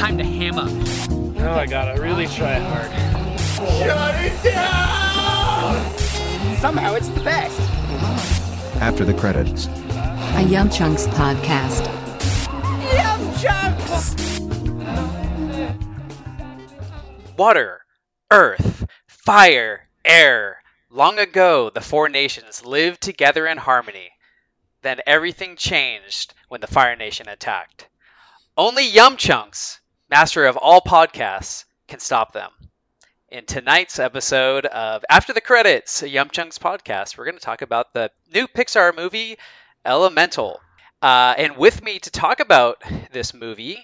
time to hammer. Oh, I gotta really try hard. Somehow it's the best. After the credits. A Yum Chunks podcast. Yum chunks! Water, earth, fire, air. Long ago, the four nations lived together in harmony. Then everything changed when the Fire Nation attacked. Only Yum Chunks, master of all podcasts, can stop them. In tonight's episode of After the Credits, Yum Chunks podcast, we're going to talk about the new Pixar movie, Elemental. Uh, and with me to talk about this movie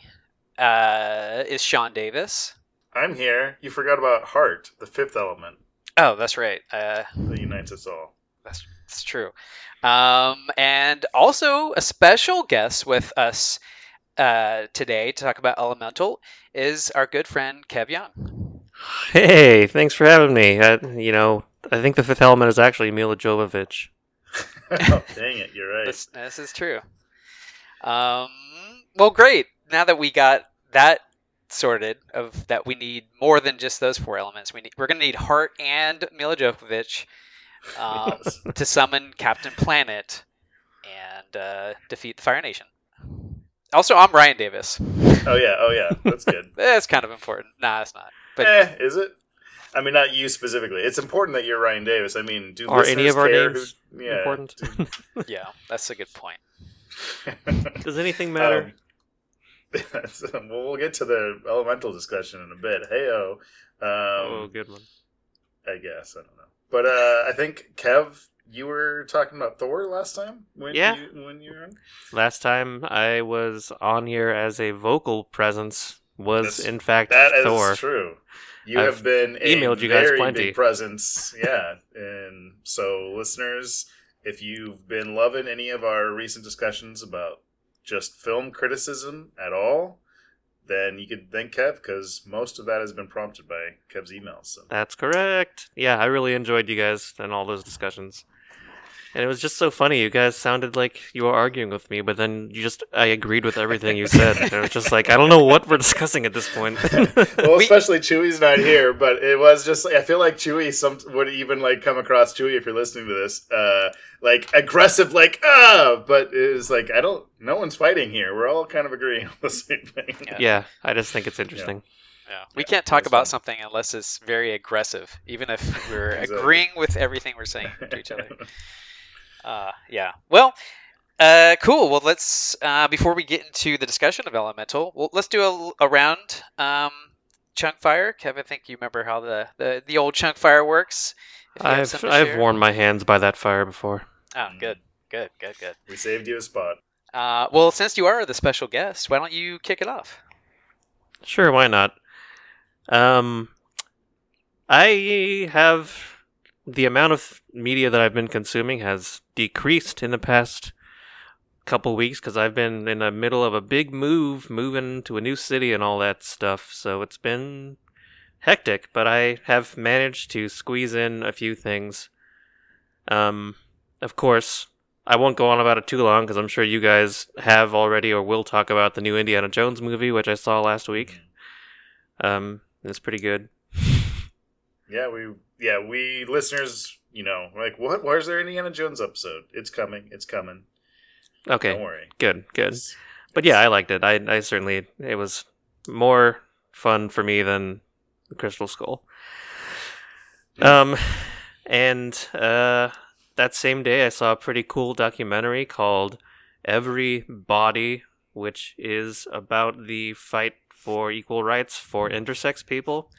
uh, is Sean Davis. I'm here. You forgot about heart, the fifth element Oh, that's right. Uh, that unites us all. That's, that's true. Um, and also a special guest with us uh, today to talk about Elemental is our good friend Kev Young. Hey, thanks for having me. I, you know, I think the fifth element is actually Milla Jovovich. oh, dang it, you're right. This, this is true. Um, well, great. Now that we got that sorted, of that we need more than just those four elements. We need, we're going to need Heart and Milla Jovovich um, Yes. to summon Captain Planet and uh, defeat the Fire Nation. Also, I'm Ryan Davis. Oh yeah, oh yeah, that's good. That's kind of important. Nah, it's not. But eh, is it? I mean, not you specifically. It's important that you're Ryan Davis. I mean, do Are any of our care names who, yeah, important? yeah, that's a good point. Does anything matter? Um, well, we'll get to the elemental discussion in a bit. Heyo, um, oh, good one. I guess I don't know, but uh, I think Kev, you were talking about Thor last time when Yeah. you, when you were on. Last time I was on here as a vocal presence was in fact That is Thor. true. You I've have been a emailed you guys very plenty. big presence, yeah. and so, listeners, if you've been loving any of our recent discussions about just film criticism at all, then you could thank Kev because most of that has been prompted by Kev's emails. So. That's correct. Yeah, I really enjoyed you guys and all those discussions. And it was just so funny. You guys sounded like you were arguing with me, but then you just I agreed with everything you said. And it was just like I don't know what we're discussing at this point. Well, We- especially Chewy's not here, but it was just I feel like Chewy some would even like come across Chewy if you're listening to this, uh, like aggressive, like ah, but it was like I don't, no one's fighting here. We're all kind of agreeing on the same thing. Yeah. yeah, I just think it's interesting. Yeah. We Yeah, can't talk about fine. something unless it's very aggressive, even if we're Exactly. agreeing with everything we're saying to each other. Uh, yeah. Well, uh, cool. Well, let's uh, before we get into the discussion of elemental, well, let's do a, a round. Um, chunk fire, Kev. I think you remember how the the, the old chunk fire works. If you have I've something I've worn my hands by that fire before. Oh, good, good, good, good. we saved you a spot. Uh, well, since you are the special guest, why don't you kick it off? Sure, why not? Um, I have the amount of media that I've been consuming has decreased in the past couple weeks because I've been in the middle of a big move, moving to a new city and all that stuff. So it's been hectic, but I have managed to squeeze in a few things. Um, of course, I won't go on about it too long because I'm sure you guys have already or will talk about the new Indiana Jones movie, which I saw last week. Um, it's pretty good. Yeah, we yeah we listeners, you know, like what? Where's their Indiana Jones episode? It's coming. It's coming. Okay, Don't worry. good, good. It's- But yeah, I liked it. I, I certainly it was more fun for me than Crystal Skull. Um, and uh, that same day, I saw a pretty cool documentary called "Every Body," which is about the fight for equal rights for intersex people,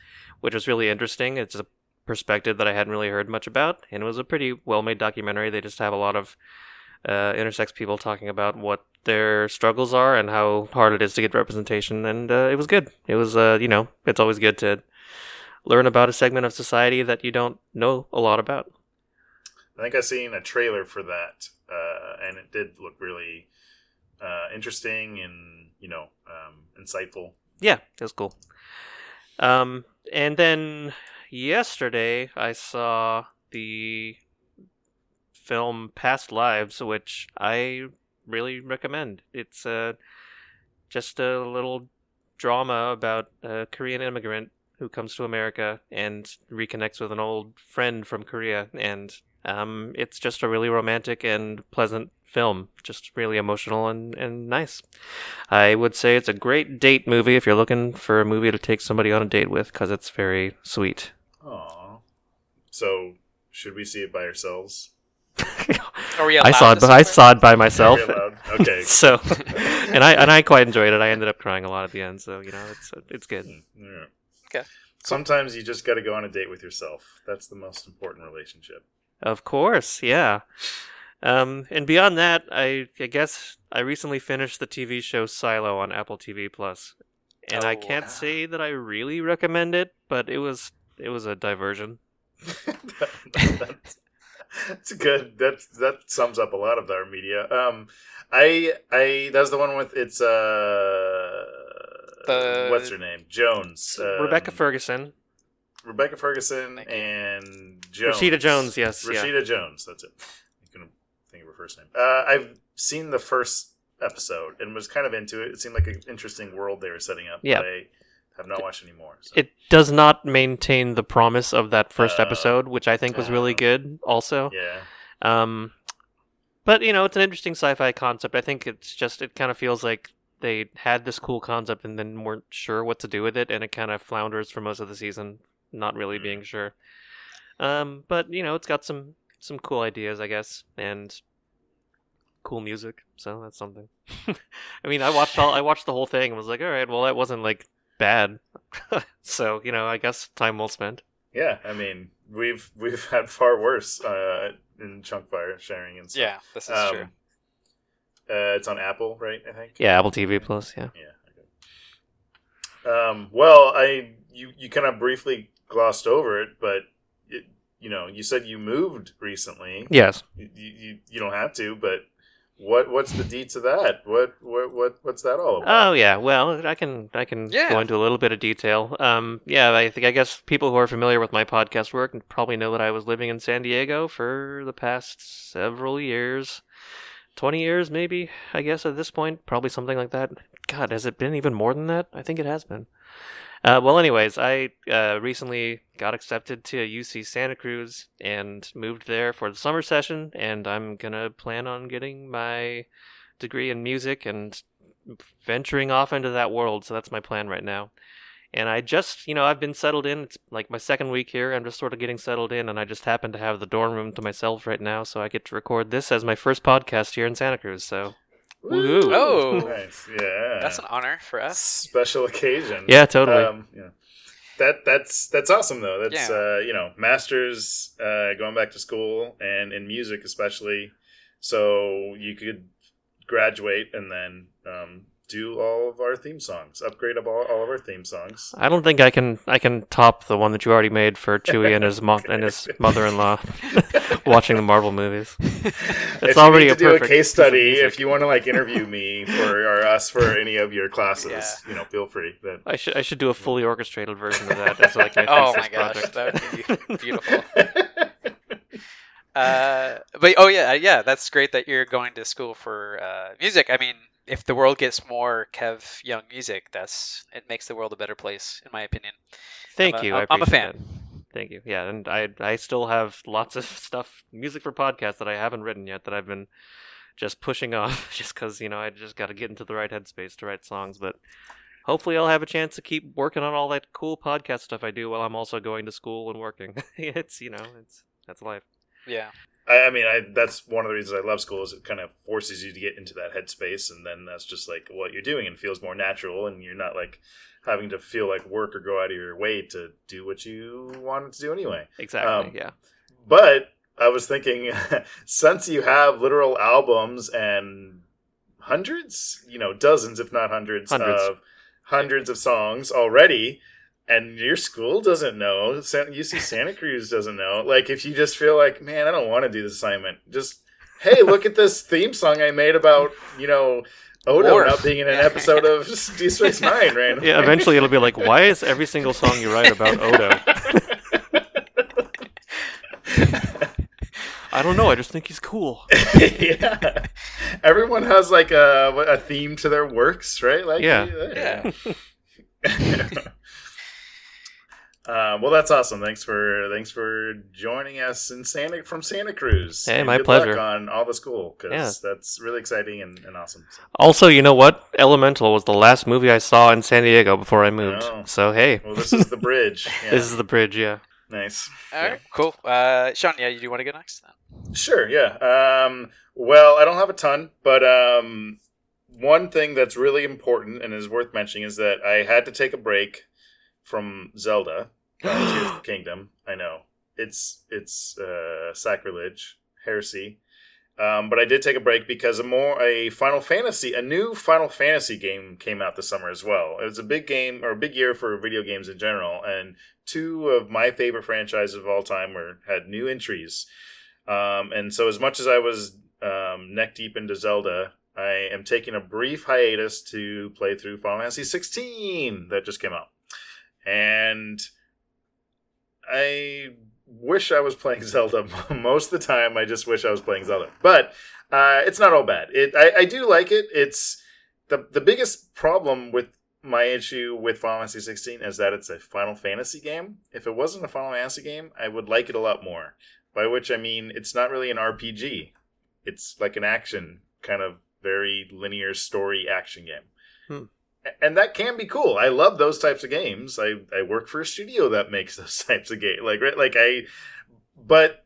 which was really interesting. It's a perspective that I hadn't really heard much about, and it was a pretty well-made documentary. They just have a lot of uh, intersex people talking about what their struggles are and how hard it is to get representation, and uh, it was good. It was, uh, you know, it's always good to learn about a segment of society that you don't know a lot about. I think I seen a trailer for that, uh, and it did look really uh, interesting and you know um, insightful. Yeah, it was cool. Um, and then yesterday I saw the film Past Lives, which I really recommend. It's uh, just a little drama about a Korean immigrant who comes to America and reconnects with an old friend from Korea, and um, it's just a really romantic and pleasant film, just really emotional and, and nice. I would say it's a great date movie if you're looking for a movie to take somebody on a date with, because it's very sweet. Aw. So, should we see it by ourselves? Are we I saw it, but I saw it by myself. Are we allowed? Okay. so, and I and I quite enjoyed it. I ended up crying a lot at the end, so you know it's it's good. Hmm, yeah. Okay. Sometimes you just got to go on a date with yourself. That's the most important relationship. Of course, yeah. Um, and beyond that, I I guess I recently finished the TV show Silo on Apple TV Plus, and I Oh. can't say that I really recommend it, but it was it was a diversion. that's, that's good. That that sums up a lot of our media. Um, I I that's the one with it's uh The- what's her name Jones um, Rebecca Ferguson, Rebecca Ferguson and Jones Rashida Jones, yes, yeah. Rashida Jones. That's it. I think of her first name. Uh, I've seen the first episode and was kind of into it. It seemed like an interesting world they were setting up. Yeah. but I have not watched any more. So. it does not maintain the promise of that first Uh, episode, which I think was really good. Also, yeah. Um, but you know, it's an interesting sci-fi concept. I think it's just it kind of feels like they had this cool concept and then weren't sure what to do with it, and it kind of flounders for most of the season, not really being sure. Um, but you know, it's got some some cool ideas, I guess, and cool music. So that's something. I mean, I watched all I watched the whole thing and was like, all right, well, that wasn't like bad. so you know, I guess time well spent. Yeah, I mean, we've we've had far worse uh, in chunk fire sharing and stuff. Yeah, this is Um, true. Uh, it's on Apple, right? I think. Yeah, Apple TV Plus. Yeah. Yeah. Okay. Um, well, I you you kind of briefly glossed over it, but it, you know, you said you moved recently. Yes. You, you you don't have to, but what what's the deeds of that? What what what what's that all about? Oh yeah, well I can I can Yeah. go into a little bit of detail. Um, yeah, I think I guess people who are familiar with my podcast work probably know that I was living in San Diego for the past several years, twenty years maybe. I guess at this point, probably something like that. God, has it been even more than that? I think it has been. Uh, well, anyways, I uh, recently got accepted to UC Santa Cruz and moved there for the summer session, and I'm gonna plan on getting my degree in music and venturing off into that world. So that's my plan right now. And I just, you know, I've been settled in. It's like my second week here. I'm just sort of getting settled in, and I just happen to have the dorm room to myself right now, so I get to record this as my first podcast here in Santa Cruz. So, woohoo! Oh. nice, yeah. That's an honor for us. special occasion. Yeah, totally. Um, yeah. That that's that's awesome though. That's Yeah. uh, you know, masters uh, going back to school and in music especially. So you could graduate and then um, do all of our theme songs, upgrade of all, all of our theme songs. I don't think I can I can top the one that you already made for Chewie and his mo- and his mother-in-law watching the Marvel movies. if It's you already need a to do a perfect case study, if you want to like interview me for or us for any of your classes, Yeah. you know, feel free. But I should I should do a fully orchestrated version of that as like my Oh thesis my gosh, project. that would be beautiful. Uh, but oh yeah, yeah, that's great that you're going to school for uh, music. I mean, if the world gets more Kev Young music, that's it makes the world a better place, in my opinion. Thank I'm a- you. I I'm a fan. it. Thank you. Yeah, and I I still have lots of stuff, music for podcasts that I haven't written yet that I've been just pushing off, just because you know I just got to get into the right headspace to write songs. But hopefully, I'll have a chance to keep working on all that cool podcast stuff I do while I'm also going to school and working. it's you know it's that's life. Yeah, I, I mean, I that's one of the reasons I love school is it kind of forces you to get into that headspace, and then that's just like what you're doing, and feels more natural, and you're not like having to feel like work or go out of your way to do what you wanted to do anyway. Exactly. Um, yeah. But I was thinking, since you have literal albums and hundreds, you know, dozens if not hundreds, Hundreds. of hundreds of songs already. And your school doesn't know. San- UC Santa Cruz doesn't know. Like, if you just feel like, man, I don't want to do this assignment, just hey, look at this theme song I made about you know Odo Worf. not being in an episode of Deep Space Nine, right? Yeah. Eventually, it'll be like, why is every single song you write about Odo? I don't know. I just think he's cool. yeah. Everyone has like a a theme to their works, right? Like Yeah. Uh, yeah. Uh, well, that's awesome. Thanks for thanks for joining us in Santa from Santa Cruz. Hey, And my good pleasure. Luck on all the school because Yeah. that's really exciting and, and awesome. So, Also, you know what? Elemental was the last movie I saw in San Diego before I moved. Oh. So hey, well, this is the bridge. Yeah, this is the bridge. Yeah. nice. All right, cool. Uh, Sean, yeah, you do want to go next? Then? Sure, yeah. Um, well, I don't have a ton, but um, one thing that's really important and is worth mentioning is that I had to take a break from Zelda, Tears the Kingdom. I know it's it's uh, sacrilege, heresy, um, but I did take a break because a more a Final Fantasy, a new Final Fantasy game came out this summer as well. It was a big game or a big year for video games in general, and two of my favorite franchises of all time were had new entries. Um, and so, as much as I was um, neck deep into Zelda, I am taking a brief hiatus to play through Final Fantasy 16 that just came out. And I wish I was playing Zelda most of the time. I just wish I was playing Zelda, but uh, it's not all bad. It I, I do like it. It's the the biggest problem with my issue with Final Fantasy 16 is that it's a Final Fantasy game. If it wasn't a Final Fantasy game, I would like it a lot more. By which I mean it's not really an RPG. It's like an action kind of very linear story action game. Hmm. And that can be cool. I love those types of games. I, I work for a studio that makes those types of games. Like right, like I but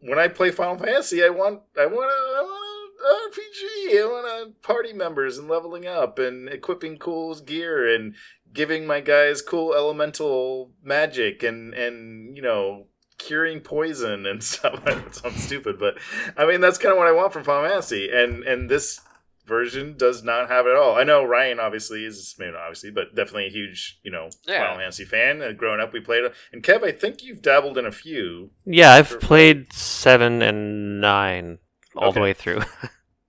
when I play Final Fantasy, I want I want a, I want a RPG. I want a party members and leveling up and equipping cool gear and giving my guys cool elemental magic and and you know curing poison and stuff. that sounds stupid, but I mean that's kind of what I want from Final Fantasy. And and this version does not have it at all. I know Ryan obviously is maybe not obviously, but definitely a huge you know Yeah. Final Fantasy fan. Uh, growing up, we played it. And Kev, I think you've dabbled in a few. Yeah, I've Sure. played seven and nine all Okay. the way through.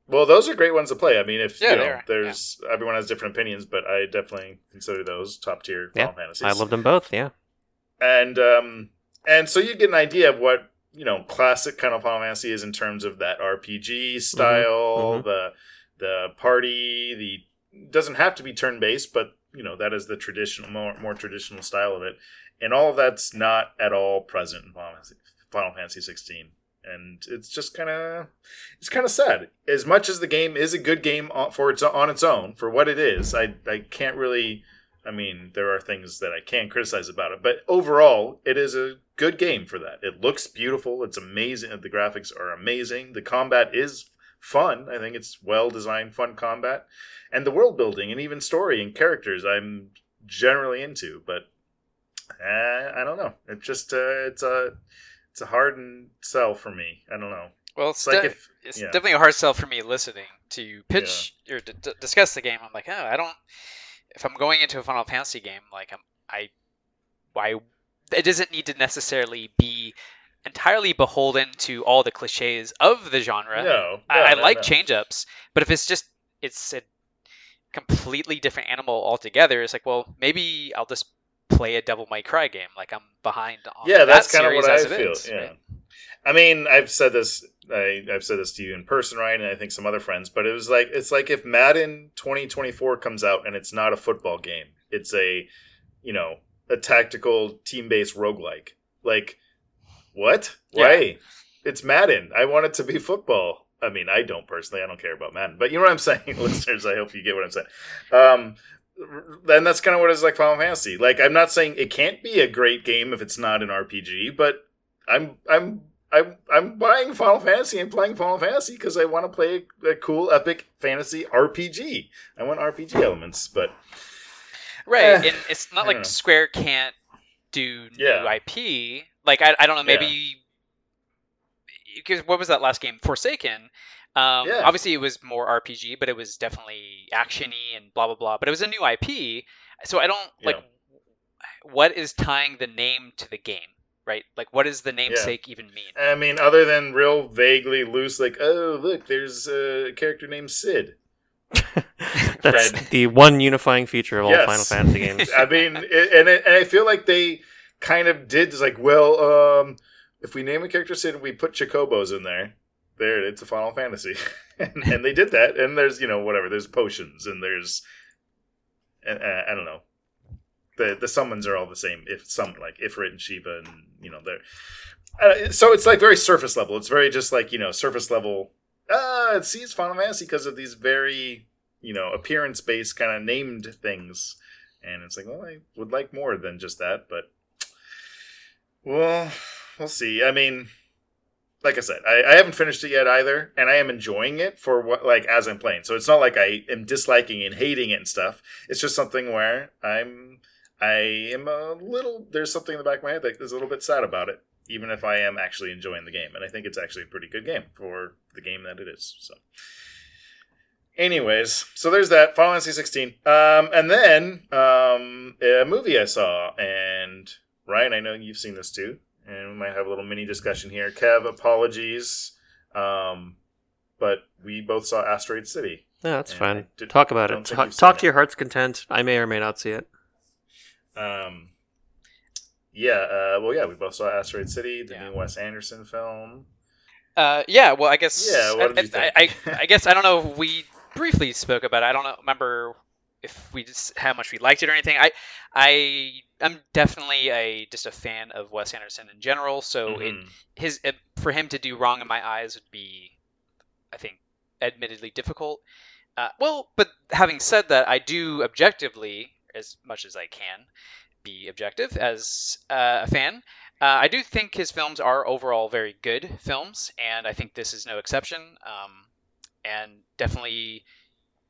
Well, those are great ones to play. I mean, if Yeah, you know, are, there's everyone has different opinions, but I definitely consider those top tier Yeah, Final Fantasies. I love them both. Yeah. and um, and so you get an idea of what you know classic kind of Final Fantasy is in terms of that RPG style, mhm. the the party. The doesn't have to be turn based, but you know that is the traditional, more more traditional style of it, and all of that's not at all present in Final Fantasy, Final Fantasy 16. And it's just kind of, it's kind of sad. As much as the game is a good game for its on its own, for what it is, I I can't really I mean, there are things that I can criticize about it, but overall, it is a good game for that. It looks beautiful. It's amazing. The graphics are amazing. The combat is fun. I think it's well designed, fun combat, and the world building and even story and characters. I'm generally into, but uh, I don't know. It just uh, it's a it's a hard sell for me. I don't know. Well, It's it's, like de- if it's yeah. definitely a hard sell for me listening to pitch or d- d- discuss the game. I'm like, oh, I don't. If I'm going into a Final Fantasy game, like I'm, I, why? It doesn't need to necessarily be entirely beholden to all the cliches of the genre. no, I, no, I no, like no. change ups, but if it's just it's a completely different animal altogether, it's like, well, maybe I'll just play a Devil May Cry game. Like I'm behind on yeah, that's that kind of what I feel. is, yeah. right? I mean, I've said this. I, I've said this to you in person, Ryan, and I think some other friends. But it was like it's like if Madden 2024 comes out and it's not a football game, it's a, you know, a tactical team-based roguelike. Like, what? Yeah. Why? It's Madden. I want it to be football. I mean, I don't personally. I don't care about Madden, but you know what I'm saying, listeners. I hope you get what I'm saying. Um, then that's kind of what it's like Final Fantasy. Like, I'm not saying it can't be a great game if it's not an RPG, but I'm I'm I'm I'm buying Final Fantasy and playing Final Fantasy because I want to play a, a cool epic fantasy RPG. I want RPG elements, but Right, Eh, and it's not like. Square can't do new Yeah. IP. Like I, I don't know, maybe because what was that last game? Forspoken. Um, Yeah. Obviously, it was more RPG, but it was definitely actiony and blah blah blah. But it was a new IP, so I don't like what is tying the name to the game, right? Like, what does the namesake even mean? I mean, other than real vaguely loose, like oh look, there's a character named Sid. That's Right. the one unifying feature of all Yes. Final Fantasy games. I mean, it, and it, and I feel like they kind of did. is like, well, um, if we name a character Sid, we put Chocobos in there. There, it's a Final Fantasy, and, and they did that. And there's, you know, whatever. There's potions, and there's, uh, I don't know. the the summons are all the same. If some like Ifrit and Shiva, and you know they're uh, so it's like very surface level. It's very just like you know surface level. Uh, see, it's Final Fantasy because of these very you know appearance based kind of named things, and it's like, well, I would like more than just that, but well, we'll see. I mean, like I said, I, I haven't finished it yet either, and I am enjoying it for what like as I'm playing. So it's not like I am disliking and hating it and stuff. It's just something where I'm I am a little. There's something in the back of my head that is a little bit sad about it even if I am actually enjoying the game. And I think it's actually a pretty good game for the game that it is. So, anyways, so there's that Final Fantasy 16, um, and then um, a movie I saw. And Ryan, I know you've seen this too, and we might have a little mini discussion here. Kev, apologies, um, but we both saw Asteroid City. Yeah, that's And fine. Did- talk about it. think Talk, you've talk it. to your heart's content. I may or may not see it. Um, yeah, uh, well, yeah, we both saw Asteroid City, the Yeah. new Wes Anderson film. Uh, yeah. Well, I guess. Yeah, what did you I, I, think? I, I guess I don't know. if We briefly spoke about. it. I don't know, remember if we just how much we liked it or anything. I, I, I'm definitely a just a fan of Wes Anderson in general. So it, Mhm. his it, for him to do wrong in my eyes would be, I think, admittedly difficult. Uh, well, but having said that, I do objectively, as much as I can, be objective as uh, a fan. Uh, I do think his films are overall very good films, and I think this is no exception. Um, and definitely,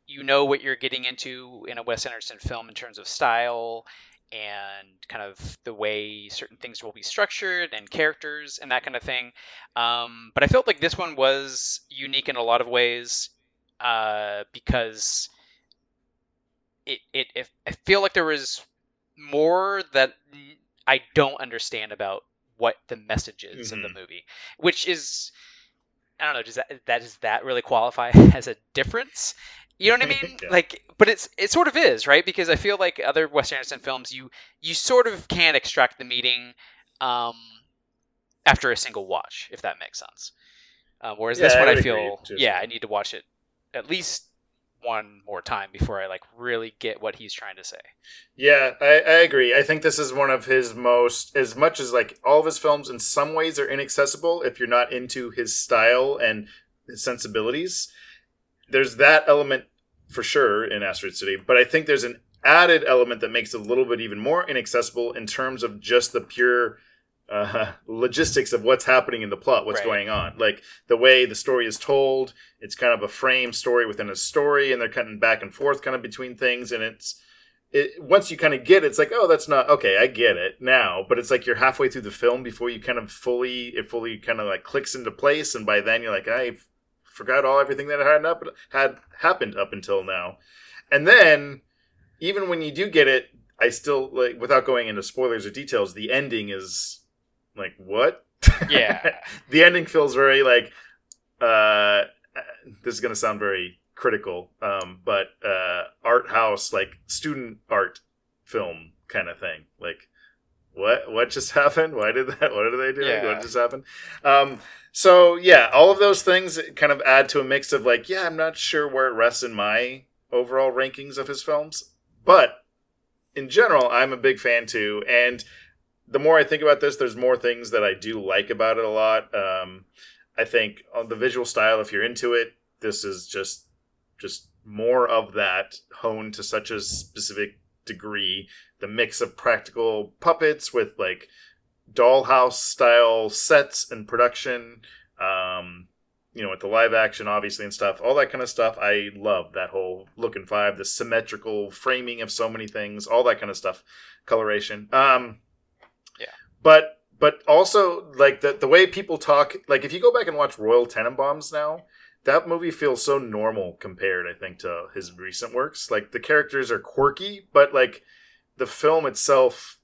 you know what you're getting into in a Wes Anderson film in terms of style and kind of the way certain things will be structured and characters and that kind of thing. Um, but I felt like this one was unique in a lot of ways uh, because it, it, it I feel like there was more that I don't understand about what the message is of the movie, which is I don't know. Does that that does that really qualify as a difference? You know what I mean? Yeah. Like, but it's it sort of is right because I feel like other Wes Anderson films, you you sort of can extract the meaning um, after a single watch, if that makes sense. Um, whereas this Yeah, I one, I, would feel, agree, yeah, I need to watch it at least one more time before I like really get what he's trying to say. Yeah, I, I agree. I think this is one of his most, as much as like all of his films in some ways are inaccessible if you're not into his style and his sensibilities. There's that element for sure in Asteroid City, but I think there's an added element that makes it a little bit even more inaccessible in terms of just the pure uh, logistics of what's happening in the plot, what's Right. going on. Like the way the story is told, it's kind of a frame story within a story, and they're cutting back and forth kind of between things, and it's it, once you kind of get it, it's like, oh, that's not okay. I get it now, but it's like you're halfway through the film before you kind of fully, it fully kind of like clicks into place, and by then you're like, I forgot all everything that had up had happened up until now, and then even when you do get it, I still like without going into spoilers or details, the ending is like what? Yeah. the ending feels very like uh this is gonna sound very critical um but uh art house like student art film kind of thing like what what just happened why did that what are they doing Yeah. what just happened um so yeah all of those things kind of add to a mix of like yeah i'm not sure where it rests in my overall rankings of his films but in general i'm a big fan too and the more I think about this, there's more things that I do like about it a lot. Um, I think on the visual style, if you're into it, this is just just more of that honed to such a specific degree. The mix of practical puppets with like dollhouse style sets and production, um, you know, with the live action obviously and stuff, all that kind of stuff. I love that whole look and vibe, the symmetrical framing of so many things, all that kind of stuff, coloration. Um, yeah but but also like the the way people talk like if you go back and watch Royal Tenenbaums now that movie feels so normal compared I think to his recent works like the characters are quirky but like the film itself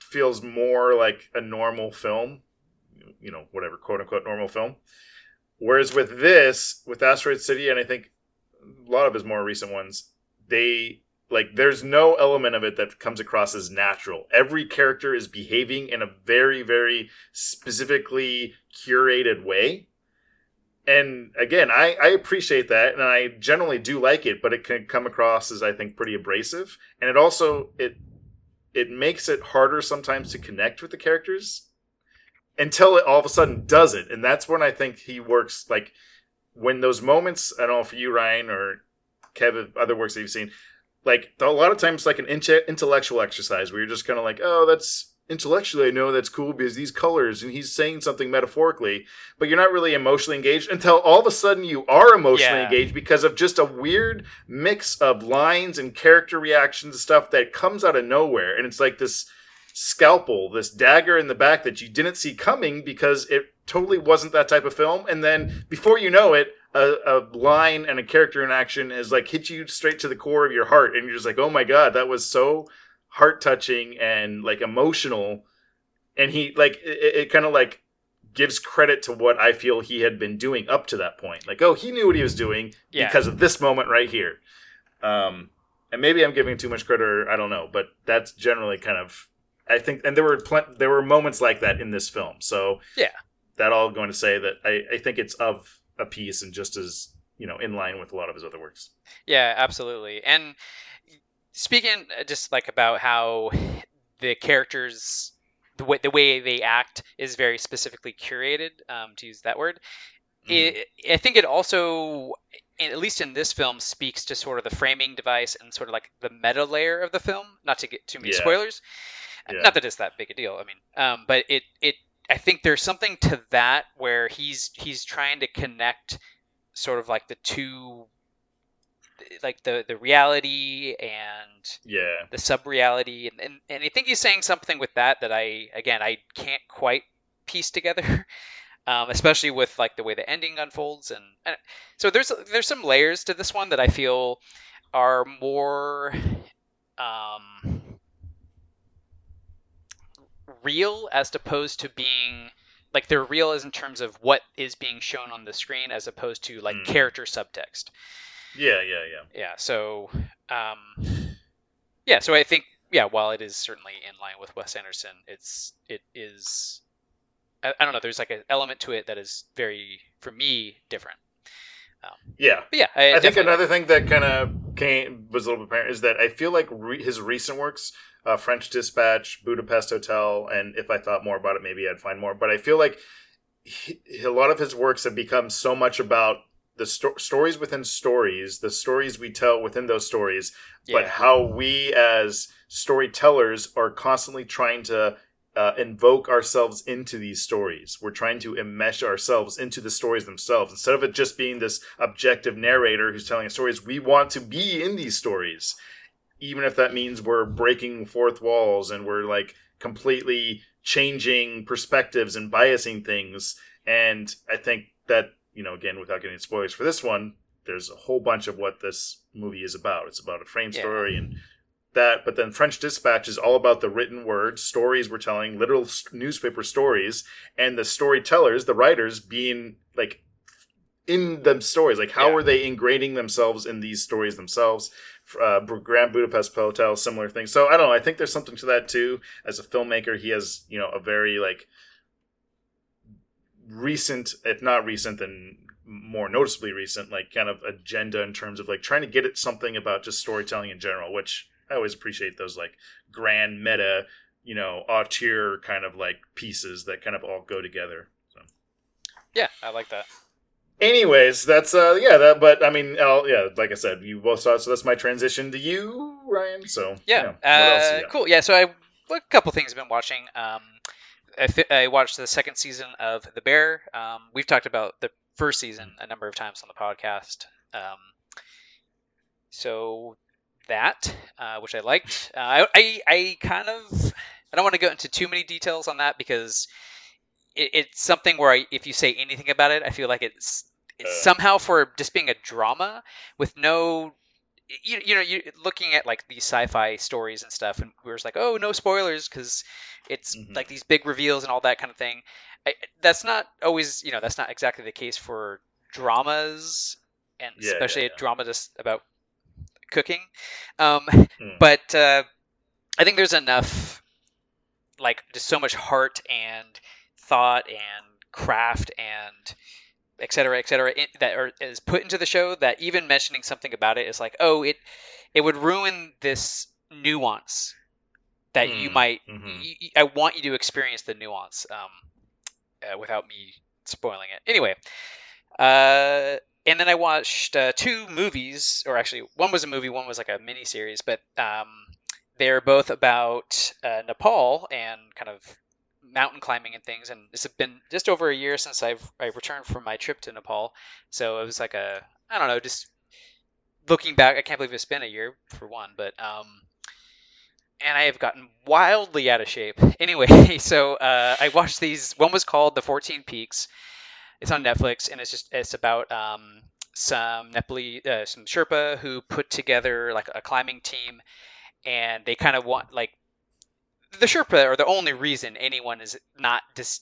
feels more like a normal film you know whatever quote unquote normal film. Whereas with this with Asteroid City and I think a lot of his more recent ones they like there's no element of it that comes across as natural. Every character is behaving in a very very specifically curated way and again I, I appreciate that and i generally do like it but it can come across as i think pretty abrasive and it also it it makes it harder sometimes to connect with the characters until it all of a sudden does it, and that's when I think he works. Like when those moments, I don't know if you, Ryan, or Kevin, other works that you've seen, like a lot of times, like an intellectual exercise where you're just kind of like, oh, that's intellectually I know that's cool because these colors and he's saying something metaphorically, but you're not really emotionally engaged until all of a sudden you are emotionally Yeah. engaged because of just a weird mix of lines and character reactions and stuff that comes out of nowhere. And it's like this scalpel, this dagger in the back that you didn't see coming because it totally wasn't that type of film. And then before you know it, a, a line and a character in action has like hit you straight to the core of your heart, and you're just like, oh my god, that was so heart touching and like emotional. And he like it, it kind of like gives credit to what I feel he had been doing up to that point. Like, oh, he knew what he was doing Yeah. because of this moment right here. Um, and maybe I'm giving too much credit, or I don't know, but that's generally kind of I think, and there were plen- there were moments like that in this film. So Yeah. that all going to say that I, I think it's of a piece and just as you know in line with a lot of his other works. Yeah, absolutely. And speaking uh, just like about how the characters, the way the way they act is very specifically curated, um, to use that word. It, I think it also, at least in this film, speaks to sort of the framing device and sort of like the meta layer of the film. Not to get too many Yeah. spoilers. Yeah. Not that it's that big a deal. I mean, um, but it it I think there's something to that where he's he's trying to connect sort of like the two like the the reality and Yeah, the sub reality and, and and I think he's saying something with that that I again I can't quite piece together um, especially with like the way the ending unfolds and, and so there's there's some layers to this one that I feel are more um, real as opposed to being like they're real as in terms of what is being shown on the screen as opposed to like Mm. character subtext yeah, yeah, yeah. yeah so um yeah so i think yeah while it is certainly in line with wes anderson it's it is i, I don't know there's like an element to it that is very for me different Yeah, but yeah i, I think another thing that kind of came was a little bit apparent is that I feel like re- his recent works, uh, French Dispatch, Budapest Hotel, and if I thought more about it, maybe I'd find more. But I feel like he, a lot of his works have become so much about the sto- stories within stories, the stories we tell within those stories, but how we as storytellers are constantly trying to uh, invoke ourselves into these stories. We're trying to enmesh ourselves into the stories themselves. Instead of it just being this objective narrator who's telling us stories, we want to be in these stories. Even if that means we're breaking fourth walls and we're like completely changing perspectives and biasing things. And I think that, you know, again, without getting spoilers for this one, there's a whole bunch of what this movie is about. It's about a frame Yeah. story and that, but then French Dispatch is all about the written word, stories we're telling, literal newspaper stories, and the storytellers, the writers, being like in them stories. Like, how Yeah. are they ingraining themselves in these stories themselves? Uh, Grand Budapest Hotel, similar thing. So I don't know. I think there's something to that too. As a filmmaker, he has you know a very like recent, if not recent, then more noticeably recent, like kind of agenda in terms of like trying to get at something about just storytelling in general, which I always appreciate those like grand meta, you know, auteur kind of like pieces that kind of all go together. So. yeah i like that Anyways, that's uh yeah that but I mean I'll, yeah like I said you both saw it, so that's my transition to you Ryan. So yeah, what else you uh, cool yeah so i a couple things i've been watching um I, fi- I watched the second season of The Bear. Um, we've talked about the first season a number of times on the podcast. Um, so that, uh, which I liked, uh, I, I, I kind of, I don't want to go into too many details on that because it, it's something where I, if you say anything about it, I feel like it's, it's Uh. somehow for just being a drama with no you, you know you looking at like these sci-fi stories and stuff and we were just like oh no spoilers because it's Mhm. like these big reveals and all that kind of thing I, that's not always you know that's not exactly the case for dramas and Yeah, yeah, especially yeah. a drama just about cooking um, Hmm. but uh, i think there's enough like just so much heart and thought and craft and et cetera, et cetera, in, that are, is put into the show that even mentioning something about it is like, oh, it it would ruin this nuance that you Mm, might. mhm. y- y- I want you to experience the nuance um, uh, without me spoiling it. Anyway, uh, and then I watched uh, two movies, or actually, one was a movie, one was like a mini series, but um, they're both about uh, Nepal and kind of mountain climbing and things. And it's been just over a year since I've I returned from my trip to Nepal, so it was like a I don't know, just looking back, I can't believe it's been a year for one, but um, and I have gotten wildly out of shape. Anyway, so uh, I watched these. One was called The 14 Peaks. It's on Netflix, and it's just it's about um, some Nepali, uh, some Sherpa who put together like a climbing team, and they kind of want like the Sherpa are the only reason anyone is not dis-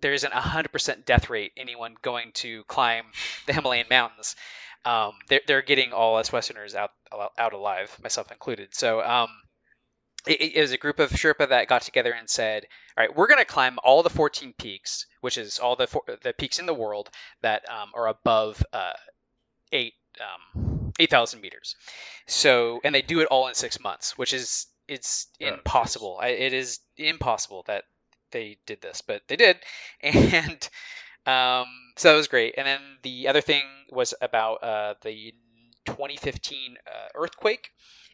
there isn't a hundred percent death rate anyone going to climb the Himalayan mountains. Um, they're, they're getting all us Westerners out out alive, myself included. So um, it, it was a group of Sherpa that got together and said, "All right, we're going to climb all the 14 peaks, which is all the four, the peaks in the world that um, are above uh, eight um, 8,000 meters." So, and they do it all in six months, which is it's impossible. I, it is impossible that they did this, but they did, and um, so that was great. And then the other thing was about uh, the 2015 uh, earthquake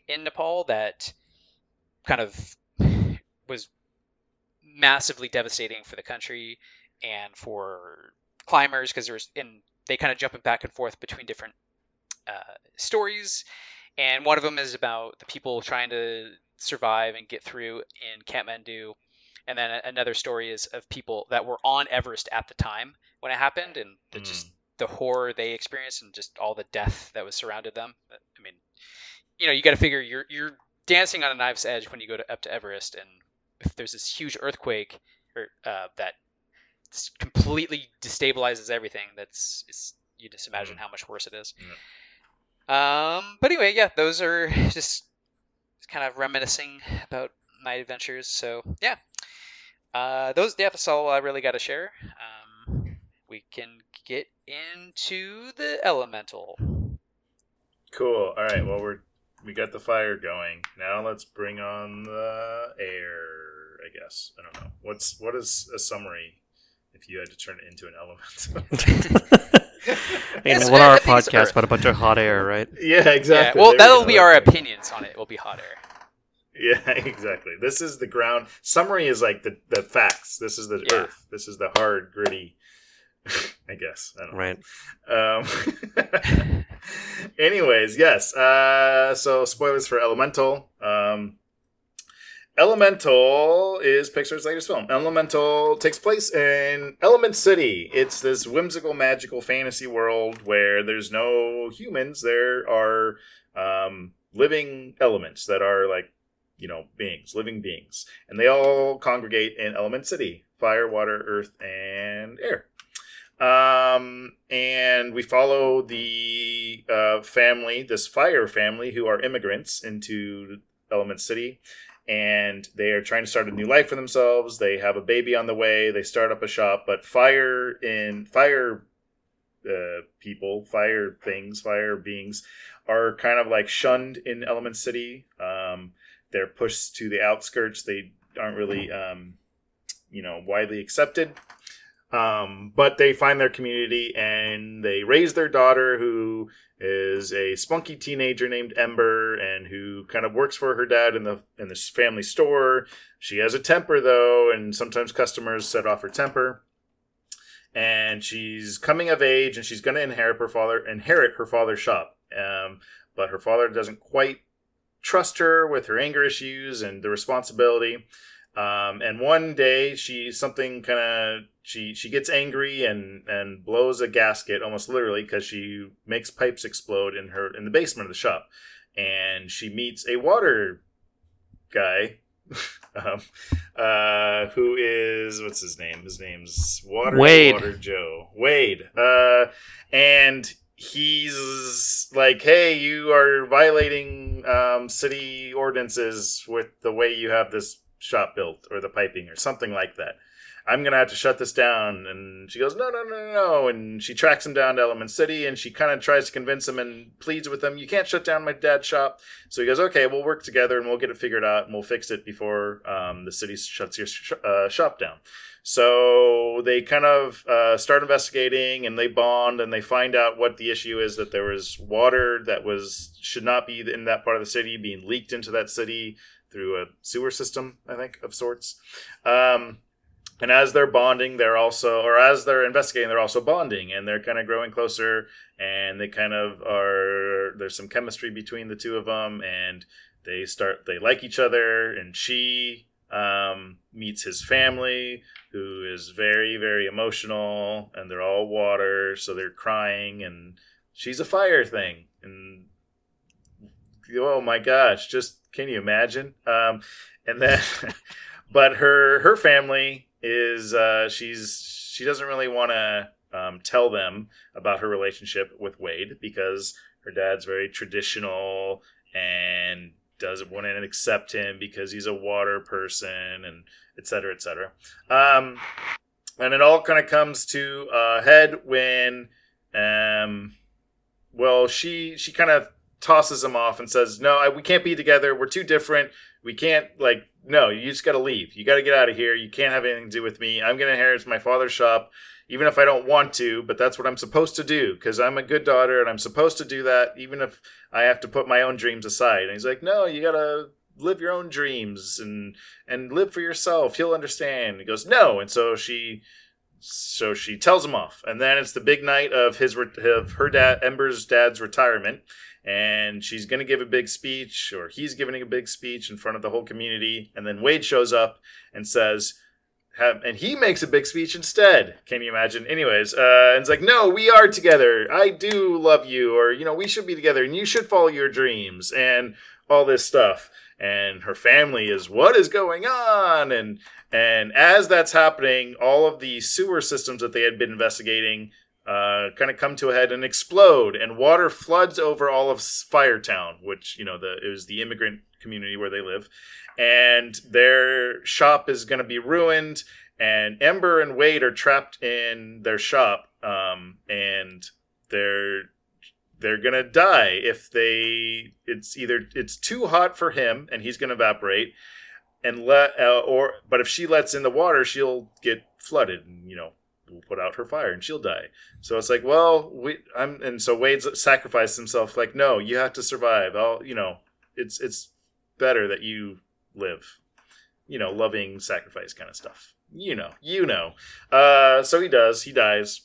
in Nepal that kind of was massively devastating for the country and for climbers because there's and they kind of jumping back and forth between different uh, stories and one of them is about the people trying to survive and get through in Kathmandu and then another story is of people that were on Everest at the time when it happened and the, just Mm. the horror they experienced and just all the death that was surrounded them I mean you know you got to figure you're you're dancing on a knife's edge when you go to, up to Everest, and if there's this huge earthquake or uh, that completely destabilizes everything, that's it's, you just imagine Mhm. how much worse it is. Um, but anyway, yeah, those are just kind of reminiscing about my adventures. So yeah, uh, those yeah, that's all I really got to share. Um, we can get into the elemental. Cool. All right. Well, we're we got the fire going. Now let's bring on the air. I guess I don't know. What's what is a summary if you had to turn it into an element? I mean, Yes, what I- are I a think it's podcast Earth. but a bunch of hot air, right? yeah, exactly. Yeah, well, There that'll go. be our opinions on it. It will be hot air. Yeah, exactly. This is the ground. Summary is like the the facts. This is the Yeah. earth. This is the hard, gritty. I guess. I don't know. Right. Um, anyways, yes. Uh, so spoilers for Elemental. Um, Elemental is Pixar's latest film. Elemental takes place in Element City. It's this whimsical, magical fantasy world where there's no humans. There are um, living elements that are like, you know, beings, living beings. And they all congregate in Element City fire, water, earth, and air. Um, and we follow the uh, family, this fire family, who are immigrants into Element City, and they are trying to start a new life for themselves. They have a baby on the way. They start up a shop, but fire in fire uh, people, fire things, fire beings are kind of like shunned in Element City. Um, they're pushed to the outskirts. They aren't really, um, you know, widely accepted. Um, but they find their community and they raise their daughter, who is a spunky teenager named Ember, and who kind of works for her dad in the in this family store. She has a temper though, and sometimes customers set off her temper. And she's coming of age, and she's going to inherit her father inherit her father's shop. Um, but her father doesn't quite trust her with her anger issues and the responsibility. Um, and one day she something kind of she she gets angry and and blows a gasket almost literally because she makes pipes explode in her in the basement of the shop, and she meets a water guy. um, uh, who is what's his name? His name's Water Wade. Water Joe Wade. Uh, and he's like, "Hey, you are violating um, city ordinances with the way you have this shop built, or the piping, or something like that." I'm gonna have to shut this down. And she goes, no, no, no, no. And she tracks him down to Element City, and she kind of tries to convince him and pleads with him, you can't shut down my dad's shop. So he goes, okay, we'll work together and we'll get it figured out, and we'll fix it before um, the city shuts your sh- uh, shop down. So they kind of uh, start investigating, and they bond, and they find out what the issue is that there was water that was should not be in that part of the city being leaked into that city through a sewer system, I think, of sorts. Um, and as they're bonding, they're also, or as they're investigating, they're also bonding, and they're kind of growing closer, and they kind of are. There's some chemistry between the two of them, and they start. They like each other, and she um, meets his family, who is very, very emotional, and they're all water, so they're crying, and she's a fire thing, and oh my gosh, just can you imagine? Um, and then, but her her family is uh, she's she doesn't really want to um, tell them about her relationship with Wade because her dad's very traditional and doesn't want to accept him because he's a water person and et cetera, et cetera. Um, and it all kind of comes to a head when, um, well, she she kind of tosses him off and says, "No, I, we can't be together. We're too different. We can't like no. You just got to leave. You got to get out of here. You can't have anything to do with me. I'm gonna inherit my father's shop." Even if I don't want to, but that's what I'm supposed to do because I'm a good daughter and I'm supposed to do that, even if I have to put my own dreams aside. And he's like, No, you gotta live your own dreams and and live for yourself. He'll understand. He goes, No. And so she so she tells him off. And then it's the big night of his of her dad Ember's dad's retirement and she's going to give a big speech or he's giving a big speech in front of the whole community and then Wade shows up and says have, and he makes a big speech instead. Can you imagine? Anyways, uh, and it's like, no, we are together. I do love you, or you know, we should be together, and you should follow your dreams, and all this stuff. And her family is, what is going on? And and as that's happening, all of the sewer systems that they had been investigating uh, kind of come to a head and explode, and water floods over all of Firetown, which you know the it was the immigrant community where they live, and their shop is going to be ruined. And Ember and Wade are trapped in their shop, um, and they're they're gonna die if they. It's either it's too hot for him, and he's gonna evaporate, and let uh, or but if she lets in the water, she'll get flooded, and you know will put out her fire and she'll die. So it's like, well, we I'm and so Wade's sacrificed himself like, no, you have to survive. I'll you know, it's it's better that you live. You know, loving sacrifice kind of stuff. You know, you know. Uh so he does, he dies.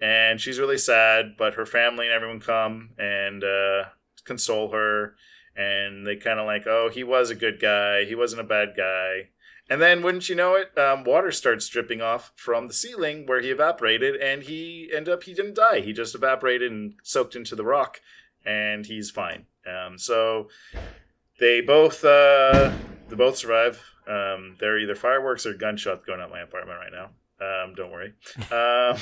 And she's really sad, but her family and everyone come and uh console her and they kind of like, oh, he was a good guy. He wasn't a bad guy. And then, wouldn't you know it, um, water starts dripping off from the ceiling where he evaporated, and he ended up he didn't die. He just evaporated and soaked into the rock, and he's fine. Um, so they both uh, they both survive. Um, there are either fireworks or gunshots going out my apartment right now. Um, don't worry. Um,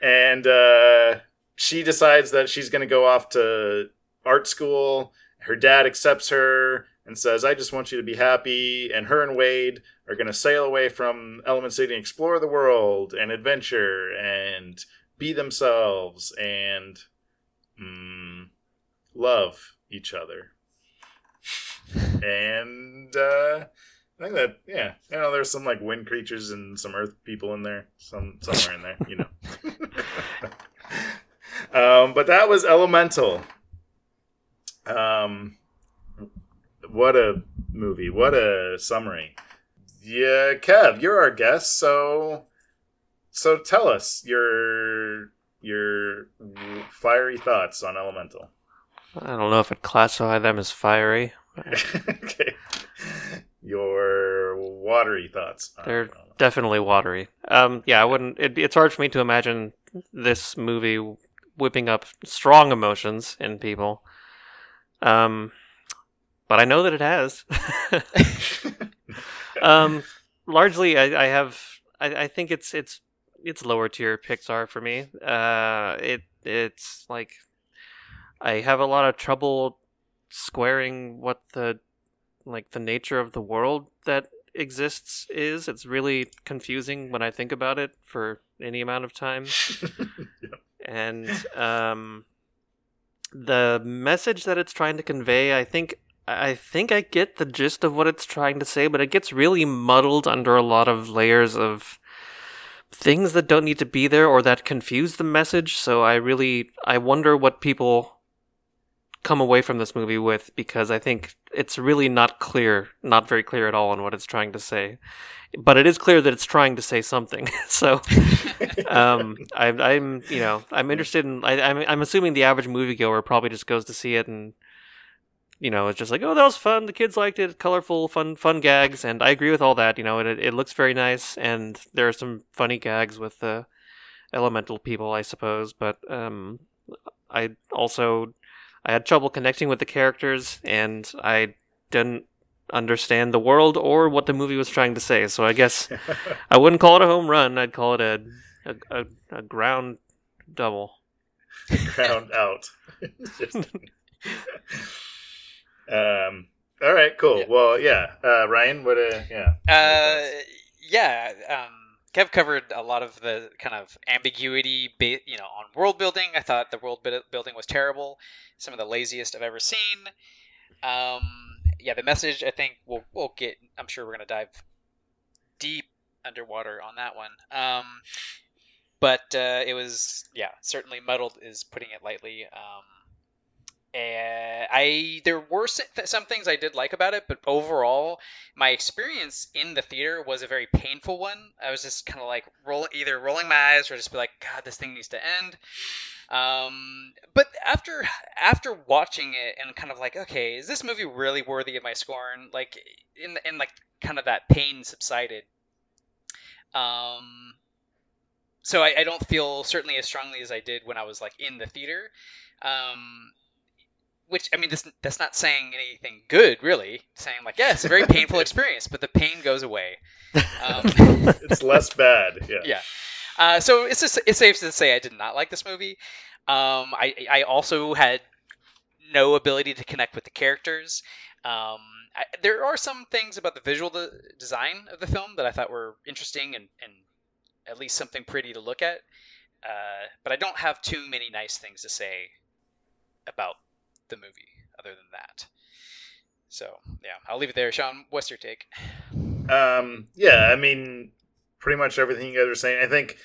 and uh, she decides that she's going to go off to art school. Her dad accepts her and says, I just want you to be happy. And her and Wade are going to sail away from Element City and explore the world and adventure and be themselves and mm, love each other. and uh, I think that, yeah, you know, there's some like wind creatures and some earth people in there, some somewhere in there, you know. um, but that was Elemental. Um, what a movie! What a summary! Yeah, Kev, you're our guest, so so tell us your your fiery thoughts on Elemental. I don't know if I'd classify them as fiery. okay, your watery thoughts. They're definitely watery. Um, yeah, I wouldn't. It, it's hard for me to imagine this movie whipping up strong emotions in people. Um, but I know that it has. um, largely, I, I have. I, I think it's it's it's lower tier Pixar for me. Uh, it it's like I have a lot of trouble squaring what the like the nature of the world that exists is. It's really confusing when I think about it for any amount of time. And um, the message that it's trying to convey, I think, I think I get the gist of what it's trying to say, but it gets really muddled under a lot of layers of things that don't need to be there or that confuse the message. So I really, I wonder what people come away from this movie with because I think it's really not clear, not very clear at all on what it's trying to say. But it is clear that it's trying to say something. so um, I, I'm, you know, I'm interested in. I, I'm, I'm assuming the average moviegoer probably just goes to see it and, you know, it's just like, oh, that was fun. The kids liked it. Colorful, fun, fun gags, and I agree with all that. You know, it it looks very nice, and there are some funny gags with the elemental people, I suppose. But um, I also I had trouble connecting with the characters, and I didn't understand the world or what the movie was trying to say. So I guess I wouldn't call it a home run. I'd call it a a, a, a ground double. Ground out. Just- um. All right. Cool. Yeah. Well, yeah. Uh, Ryan, what? Uh, yeah. Uh, yeah. Um, Kev covered a lot of the kind of ambiguity, ba- you know, on world building. I thought the world building was terrible, some of the laziest I've ever seen. Um, yeah, the message. I think we'll we'll get. I'm sure we're gonna dive deep underwater on that one. Um, but uh, it was yeah, certainly muddled is putting it lightly. Um, and I there were some things I did like about it, but overall, my experience in the theater was a very painful one. I was just kind of like roll either rolling my eyes or just be like, God, this thing needs to end. Um, but after after watching it and kind of like, okay, is this movie really worthy of my scorn? Like in in like kind of that pain subsided. Um, so I, I don't feel certainly as strongly as I did when I was like in the theater. Um, which I mean, this that's not saying anything good, really. It's saying like, yeah, it's a very painful experience, but the pain goes away. Um, It's less bad. Yeah. yeah. Uh, so it's just it's safe to say I did not like this movie. Um, I I also had no ability to connect with the characters. Um, I, there are some things about the visual de- design of the film that I thought were interesting and, and at least something pretty to look at. Uh, but I don't have too many nice things to say about the movie other than that. So yeah, I'll leave it there. Sean, what's your take? Um, yeah, I mean, pretty much everything you guys are saying. I think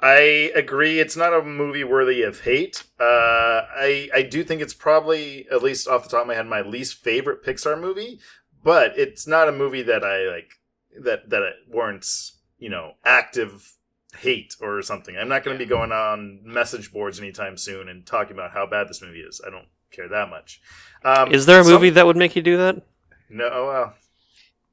I agree. It's not a movie worthy of hate. Uh, I I do think it's probably, at least off the top of my head, my least favorite Pixar movie. But it's not a movie that I like that that it warrants you know active hate or something. I'm not going to be going on message boards anytime soon and talking about how bad this movie is. I don't care that much. Um, Is there a some- movie that would make you do that? No, oh, well,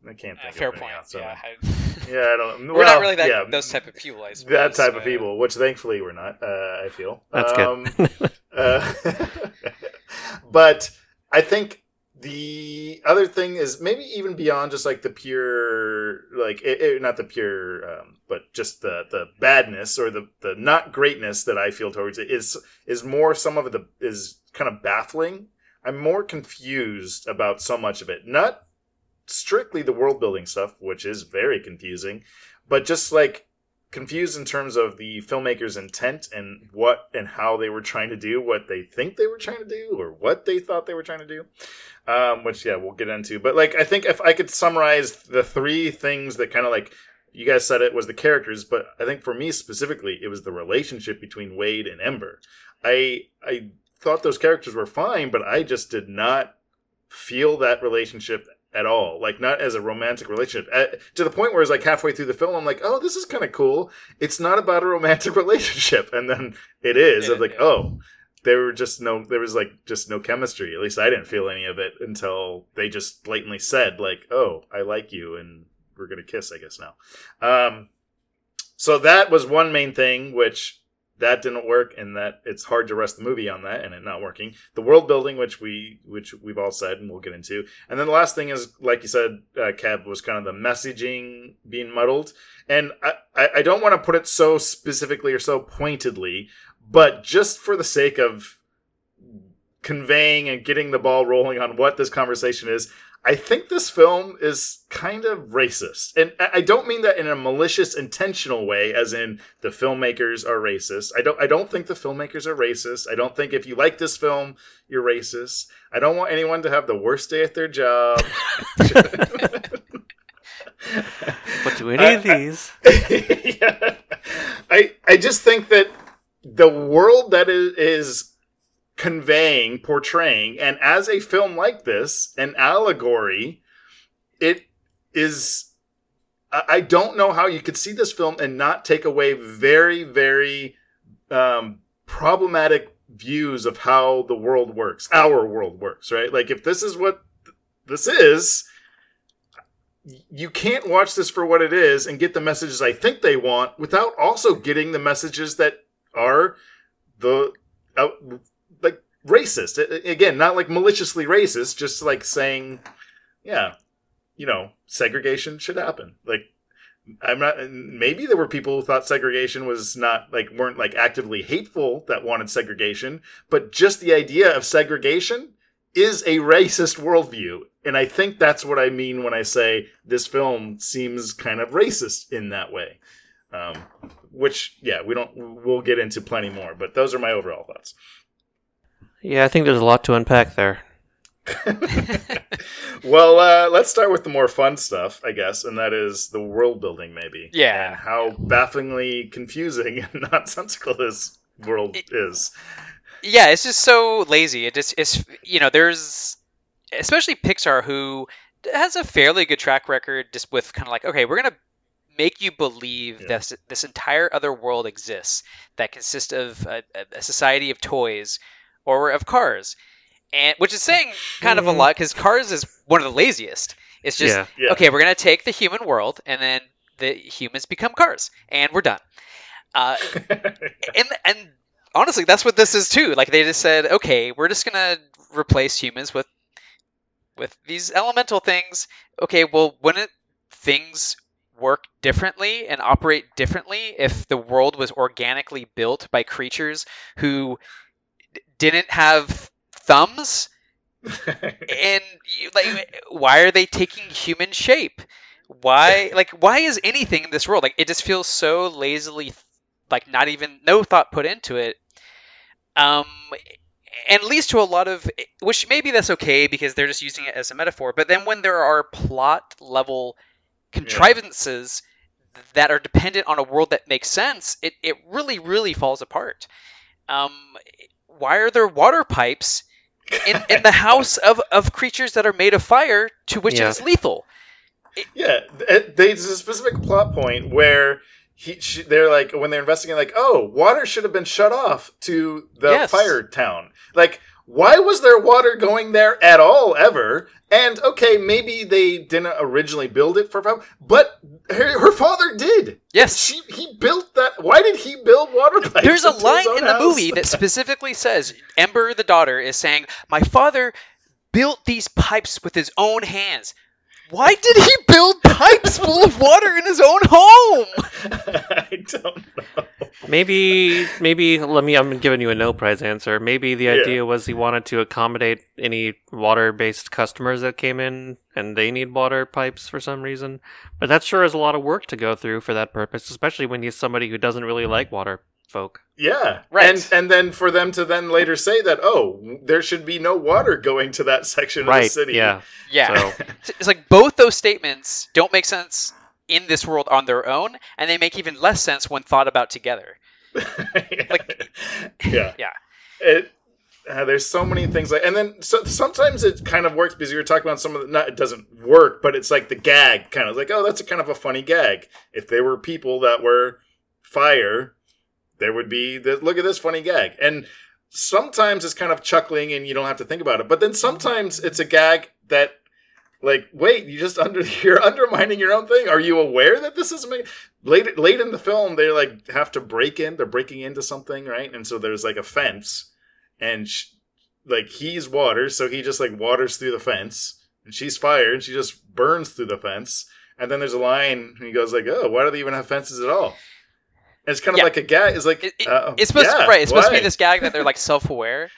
I can't Uh, think fair of anything point. else, so- Yeah, I, yeah, I don't. we're well, not really that yeah, those type of people. I suppose. that type of Uh, people, which thankfully we're not. Uh, I feel That's Um, good. uh, but I think the other thing is maybe even beyond just like the pure, like it, it- not the pure, um, but just the the badness or the the not greatness that I feel towards it is is more some of the is kind of baffling. I'm more confused about so much of it. Not strictly the world building stuff, which is very confusing, but just like confused in terms of the filmmaker's intent and what and how they were trying to do what they think they were trying to do or what they thought they were trying to do um, which yeah we'll get into but like i think if i could summarize the three things that kind of like you guys said it was the characters but i think for me specifically it was the relationship between wade and ember i i thought those characters were fine but i just did not feel that relationship at all. Like not as a romantic relationship. At, to the point where it's like halfway through the film i'm like oh this is kind of cool. It's not about a romantic relationship. And then it is. Yeah, i'm like yeah. oh there were just no there was like just no chemistry. At least i didn't feel any of it until they just blatantly said like oh i like you and we're gonna kiss i guess now. Um so that was one main thing which that didn't work and that it's hard to rest the movie on that and it not working. The world building which we which we've all said and we'll get into. And then the last thing is like you said uh, kev was kind of the messaging being muddled. And i i, I don't want to put it so specifically or so pointedly but just for the sake of conveying and getting the ball rolling on what this conversation is I think this film is kind of racist. And I I don't mean that in a malicious, intentional way, as in the filmmakers are racist. I don't I don't think the filmmakers are racist. I don't think if you like this film, you're racist. I don't want anyone to have the worst day at their job. But do any of I- I- these? yeah. I I just think that the world that is, is conveying, portraying, and as a film like this, an allegory, it is. I don't know how you could see this film and not take away very, very um, problematic views of how the world works, our world works, right? Like if this is what th- this is, you can't watch this for what it is and get the messages I think they want without also getting the messages that are the uh, like racist. Again, not like maliciously racist, just like saying, yeah, you know, segregation should happen. Like I'm not maybe there were people who thought segregation was not like weren't like actively hateful that wanted segregation, but just the idea of segregation is a racist worldview. And I think that's what I mean when I say this film seems kind of racist in that way. Um, which, yeah, we don't, we'll get into plenty more, but those are my overall thoughts. Yeah, I think there's a lot to unpack there. well, uh, let's start with the more fun stuff, I guess, and that is the world building, maybe. Yeah. And how bafflingly confusing and nonsensical this world is. yeah, it's just so lazy. It just it's you know there's especially Pixar who has a fairly good track record just with kind of like okay we're gonna make you believe Yeah. this this entire other world exists that consists of a, a- a society of toys or of cars and which is saying kind of a lot because cars is one of the laziest it's just yeah. Yeah. okay we're gonna take the human world and then the humans become cars and we're done uh, and and honestly, that's what this is too. Like they just said, okay, we're just gonna replace humans with with these elemental things. Okay, well, wouldn't things work differently and operate differently if the world was organically built by creatures who d- didn't have thumbs? And you, like, why are they taking human shape? Why, like, why is anything in this world like? It just feels so lazily like not even no thought put into it um and leads to a lot of which maybe that's okay because they're just using it as a metaphor but then when there are plot level contrivances that are dependent on a world that makes sense it, it really really falls apart um why are there water pipes in, in the house of, of creatures that are made of fire to which Yeah. it is lethal Yeah, th- there's a specific plot point where he, she, they're like when they're investigating, like, oh, water should have been shut off to the Yes. fire town. Like, why was there water going there at all ever? And okay, maybe they didn't originally build it for but her, her father did. yes She he built that. Why did he build water pipes? There's a line in the movie that specifically says Ember, the daughter, is saying, "My father built these pipes with his own hands." Why did he build pipes full of water in his own home? I don't know. Maybe, maybe. Let me. I'm giving you a no prize answer. Maybe the Yeah. idea was he wanted to accommodate any water-based customers that came in, and they need water pipes for some reason. But that sure is a lot of work to go through for that purpose, especially when you're somebody who doesn't really like water folk. Yeah, Right. And and then for them to then later say that, oh, there should be no water going to that section of the city. Yeah. Yeah, So it's like both those statements don't make sense in this world on their own, and they make even less sense when thought about together. Like- yeah, Yeah. It, uh, there's so many things like, and then so, sometimes it kind of works because you're talking about some of the. Not, it doesn't work, but it's like the gag kind of like, oh, that's a kind of a funny gag. If there were people that were fire, there would be the look at this funny gag, and sometimes it's kind of chuckling and you don't have to think about it, but then sometimes it's a gag that. Like, wait, you just under you're undermining your own thing. Are you aware that this is ma- late late in the film? They like have to break in. They're breaking into something, right? And so there's like a fence, and like he's water, so he just like waters through the fence, and she's fire, and she just burns through the fence. And then there's a line, and he goes like, "Oh, why do they even have fences at all?" It's kind of Yeah. like a gag. It's like It- it- uh, it's supposed yeah, to, right. It's supposed to be this gag that they're like self-aware,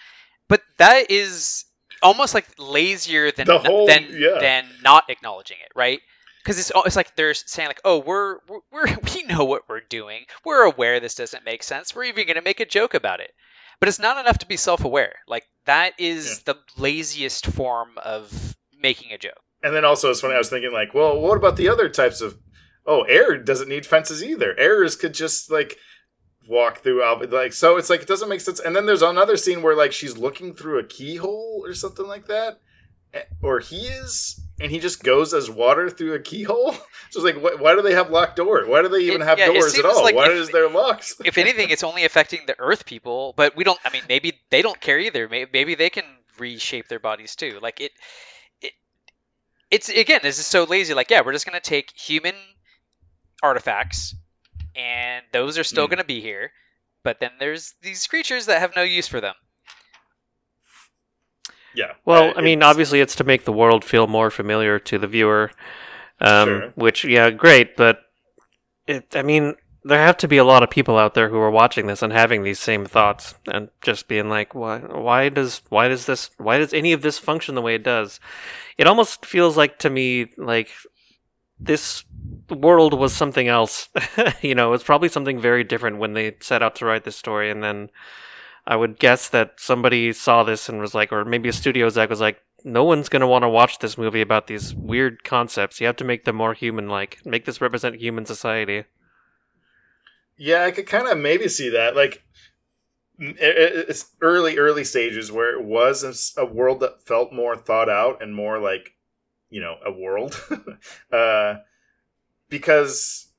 but that is almost like lazier than whole- than yeah. than not acknowledging it, right? Because it's it's like they're saying like, oh, we're we're we're- we know what we're doing. We're aware this doesn't make sense. We're even going to make a joke about it. But it's not enough to be self-aware. Like that is the laziest form of making a joke. And then also, it's funny. I was thinking, like, well, what about the other types of? Oh, air doesn't need fences either. Airs could just like walk through. Al- Like, so it's like it doesn't make sense. And then there's another scene where like she's looking through a keyhole or something like that, Eh, or he is, and he just goes as water through a keyhole. So it's like, wh- why do they have locked doors? Why do they even It- have yeah, doors at all? like why if- is there locks? if anything, it's only affecting the Earth people. But we don't. I mean, maybe they don't care either. Maybe, maybe they can reshape their bodies too. Like it, it, it's again, this is so lazy. Like, yeah, we're just gonna take human artifacts, and those are still Mm. gonna be here. But then there's these creatures that have no use for them. yeah. Well, Uh, I mean, obviously, it's to make the world feel more familiar to the viewer. Um, Sure. Which, yeah, great, but it. I mean, there have to be a lot of people out there who are watching this and having these same thoughts and just being like, why? Why does? Why does this? Why does any of this function the way it does? It almost feels like to me like this world was something else. you know, it's probably something very different when they set out to write this story, and then I would guess that somebody saw this and was like, or maybe a studio exec was like, no one's going to want to watch this movie about these weird concepts. You have to make them more human like. Make this represent human society. Yeah, I could kind of maybe see that. Like, it- it- it's early, early stages where it was a world that felt more thought out and more like, you know, a world. uh, because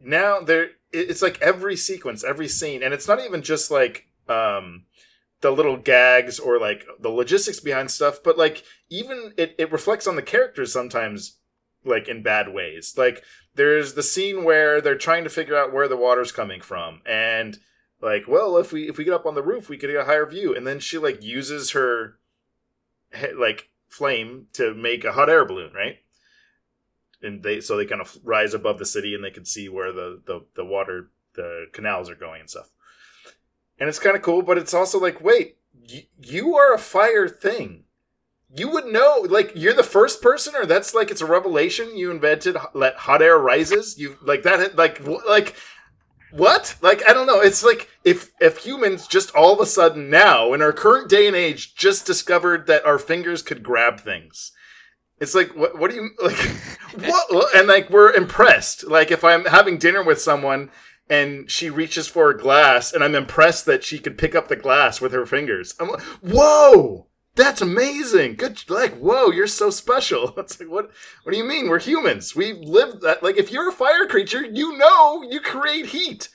now there, it's like every sequence, every scene, and it's not even just like um, the little gags or like the logistics behind stuff, but like even it, it reflects on the characters sometimes, like in bad ways. Like there's the scene where they're trying to figure out where the water's coming from and like well if we if we get up on the roof we could get a higher view and then she like uses her like flame to make a hot air balloon right? And they so they kind of rise above the city and they can see where the the, the water the canals are going and stuff. And it's kind of cool but it's also like wait y- you are a fire thing. You would know like you're the first person or that's like it's a revelation you invented let hot air rises? You like that like like what? Like i don't know. It's like if if humans just all of a sudden now in our current day and age just discovered that our fingers could grab things. It's like what what do you like what and like we're impressed. Like if i'm having dinner with someone and she reaches for a glass and i'm impressed that she could pick up the glass with her fingers. I'm like whoa that's amazing good like whoa you're so special it's like what what do you mean we're humans we live that like if you're a fire creature you know you create heat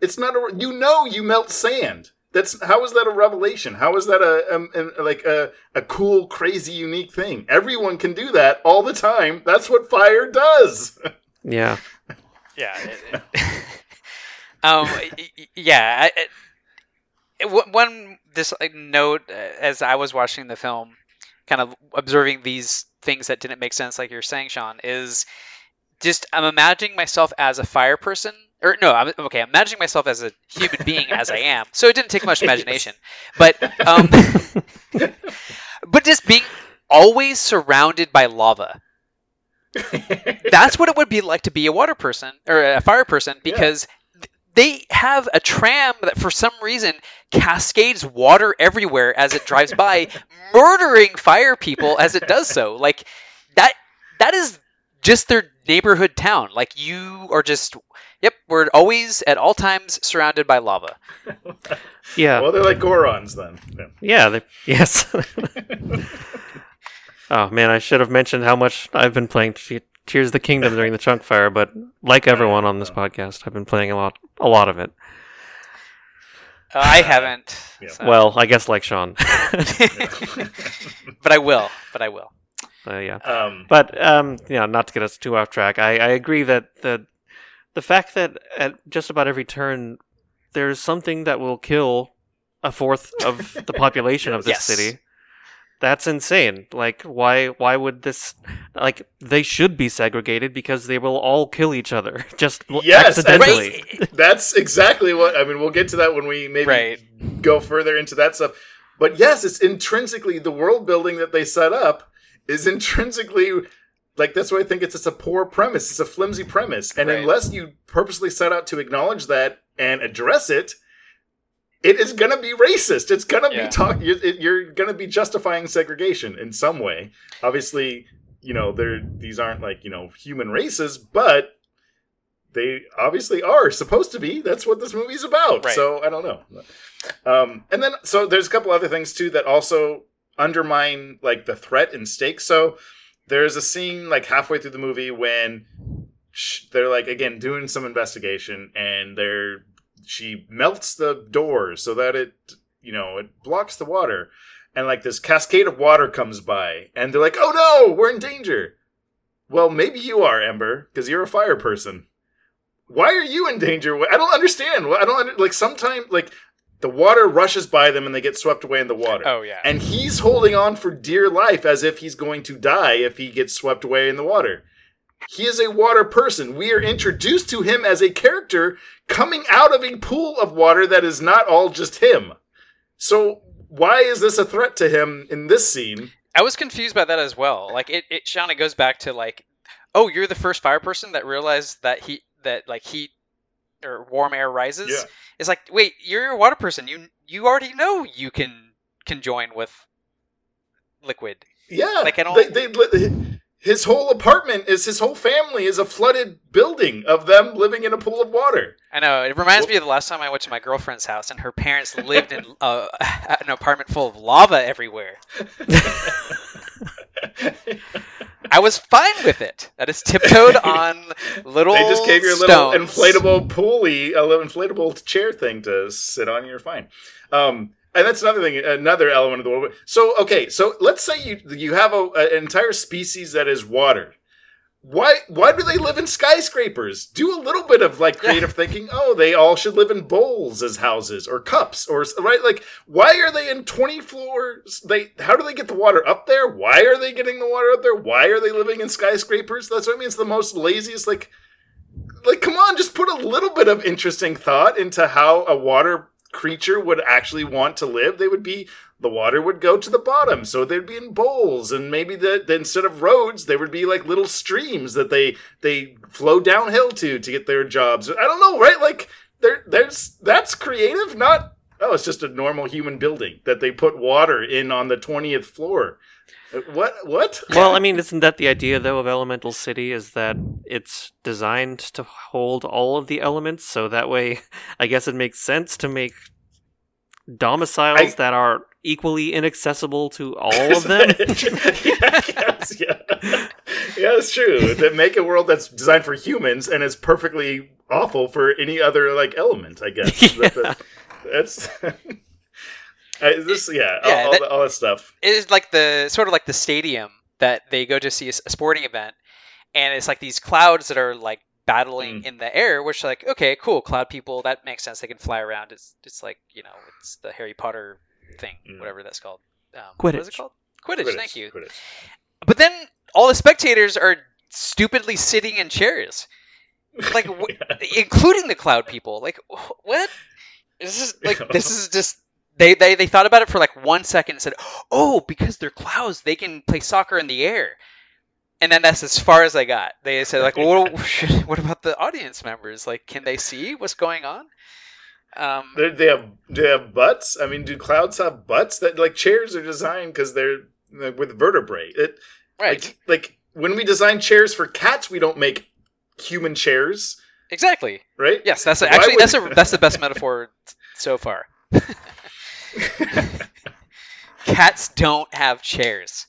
it's not a you know you melt sand that's how is that a revelation how is that a, um a like a, a cool crazy unique thing everyone can do that all the time that's what fire does Yeah. Yeah. it- it- um. y- y- Yeah. I, it, it- one this like, note uh, as I was watching the film, kind of observing these things that didn't make sense, like you're saying, Sean, is just I'm imagining myself as a fire person. Or no, I'm okay. I'm imagining myself as a human being as I am. So it didn't take much imagination, but um, but just being always surrounded by lava that's what it would be like to be a water person or a fire person because th- they have a tram that for some reason cascades water everywhere as it drives by murdering fire people as it does so like that that is just their neighborhood town like you are just yep we're always at all times surrounded by lava Yeah. well they're like gorons then Yeah. Yeah, yes. oh man, I should have mentioned how much I've been playing Te- Tears of the Kingdom during the Chunkfire, but like everyone on this podcast, I've been playing a lot, a lot of it. Uh, i haven't Yeah. so- Well, I guess like Sean. but i will but i will uh, yeah, um but um, yeah, not to get us too off track. I, I agree that the the fact that at just about every turn there's something that will kill a fourth of the population of this Yes. city. That's insane. Like why why would this like they should be segregated because they will all kill each other just l- Yes, and- accidentally. that's exactly what I mean. We'll get to that when we maybe Right. go further into that stuff. But yes, it's intrinsically the world building that they set up is intrinsically like that's why I think it's it's a poor premise. It's a flimsy premise, and Right. unless you purposely set out to acknowledge that and address it, it is going to be racist. It's going to Yeah. be talk. You're, you're going to be justifying segregation in some way. Obviously, you know, they're these aren't like you know human races, but they obviously are supposed to be. That's what this movie's about. Right. So I don't know. Um, and then so there's a couple other things too that also undermine like the threat and stakes. So there's a scene like halfway through the movie when sh- they're like again doing some investigation and they're she melts the doors so that it you know it blocks the water. And like this cascade of water comes by and they're like oh no! We're in danger! Well maybe you are ember because you're a fire person. Why are you in danger? I don't understand. I don't under- like sometimes like the water rushes by them and they get swept away in the water. Oh yeah. and he's holding on for dear life as if he's going to die if he gets swept away in the water. He is a water person. We are introduced to him as a character coming out of a pool of water that is not all just him. So why is this a threat to him in this scene? I was confused by that as well. Like it, it Shauna goes back to like, oh, you're the first fire person that realized that he that like heat or warm air rises. Yeah. It's like, wait, you're a water person. You you already know you can can join with liquid. Yeah, Like, I don't- They, they, his whole apartment is his whole family is a flooded building of them living in a pool of water. I know. It reminds Well- me of the last time I went to my girlfriend's house and her parents lived in uh, an apartment full of lava everywhere. I was fine with it. I just tiptoed on little. They just gave you a little stones. inflatable pulley, a little inflatable chair thing to sit on. You're fine. Um, and that's another thing, another element of the world. So, okay, so let's say you you have a, an entire species that is water. Why why do they live in skyscrapers? Do a little bit of like creative thinking. Oh, they all should live in bowls as houses or cups or right. Like, why are they in twenty floors? They how do they get the water up there? Why are they getting the water up there? Why are they living in skyscrapers? That's what I mean. It's the most laziest like like come on just put a little bit of interesting thought into how a water creature would actually want to live they would be the water would go to the bottom. So they'd be in bowls and maybe that instead of roads they would be like little streams that they they flow downhill to to get their jobs. I don't know right? Like there there's that's creative not oh it's just a normal human building that they put water in on the 20th floor what what Well, I mean, isn't that the idea though of Elemental City? Is that it's designed to hold all of the elements, so that way, I guess it makes sense to make domiciles I- that are equally inaccessible to all of them. yeah, yes, yeah. yeah, it's true. That make a world that's designed for humans and is perfectly awful for any other like element. I guess Yeah. That- that- that's I, this. Yeah, all, Yeah, all, that- that, all that stuff. it is like the sort of like the stadium that they go to see a sporting event, and it's like these clouds that are like battling Mm. in the air, which like okay, cool, cloud people, that makes sense. They can fly around. It's it's like you know, it's the Harry Potter thing, Mm. whatever that's called. Um, What is it Quidditch. called? Quidditch. Quidditch, Thank you. Quidditch. But then all the spectators are stupidly sitting in chairs, like wh- including the cloud people. Like wh- what? This is like this is just they, they they thought about it for like one second and said, "Oh, because they're clouds, they can play soccer in the air." And then that's as far as I got. They said like, well, what, what about the audience members? Like, can they see what's going on? Um, They, they have do they have butts? I mean, do clouds have butts? That like chairs are designed because they're like, with vertebrae. It right, like, like when we design chairs for cats, we don't make human chairs, exactly. right? Yes, that's Why actually would- that's a that's the best metaphor so far. Cats don't have chairs.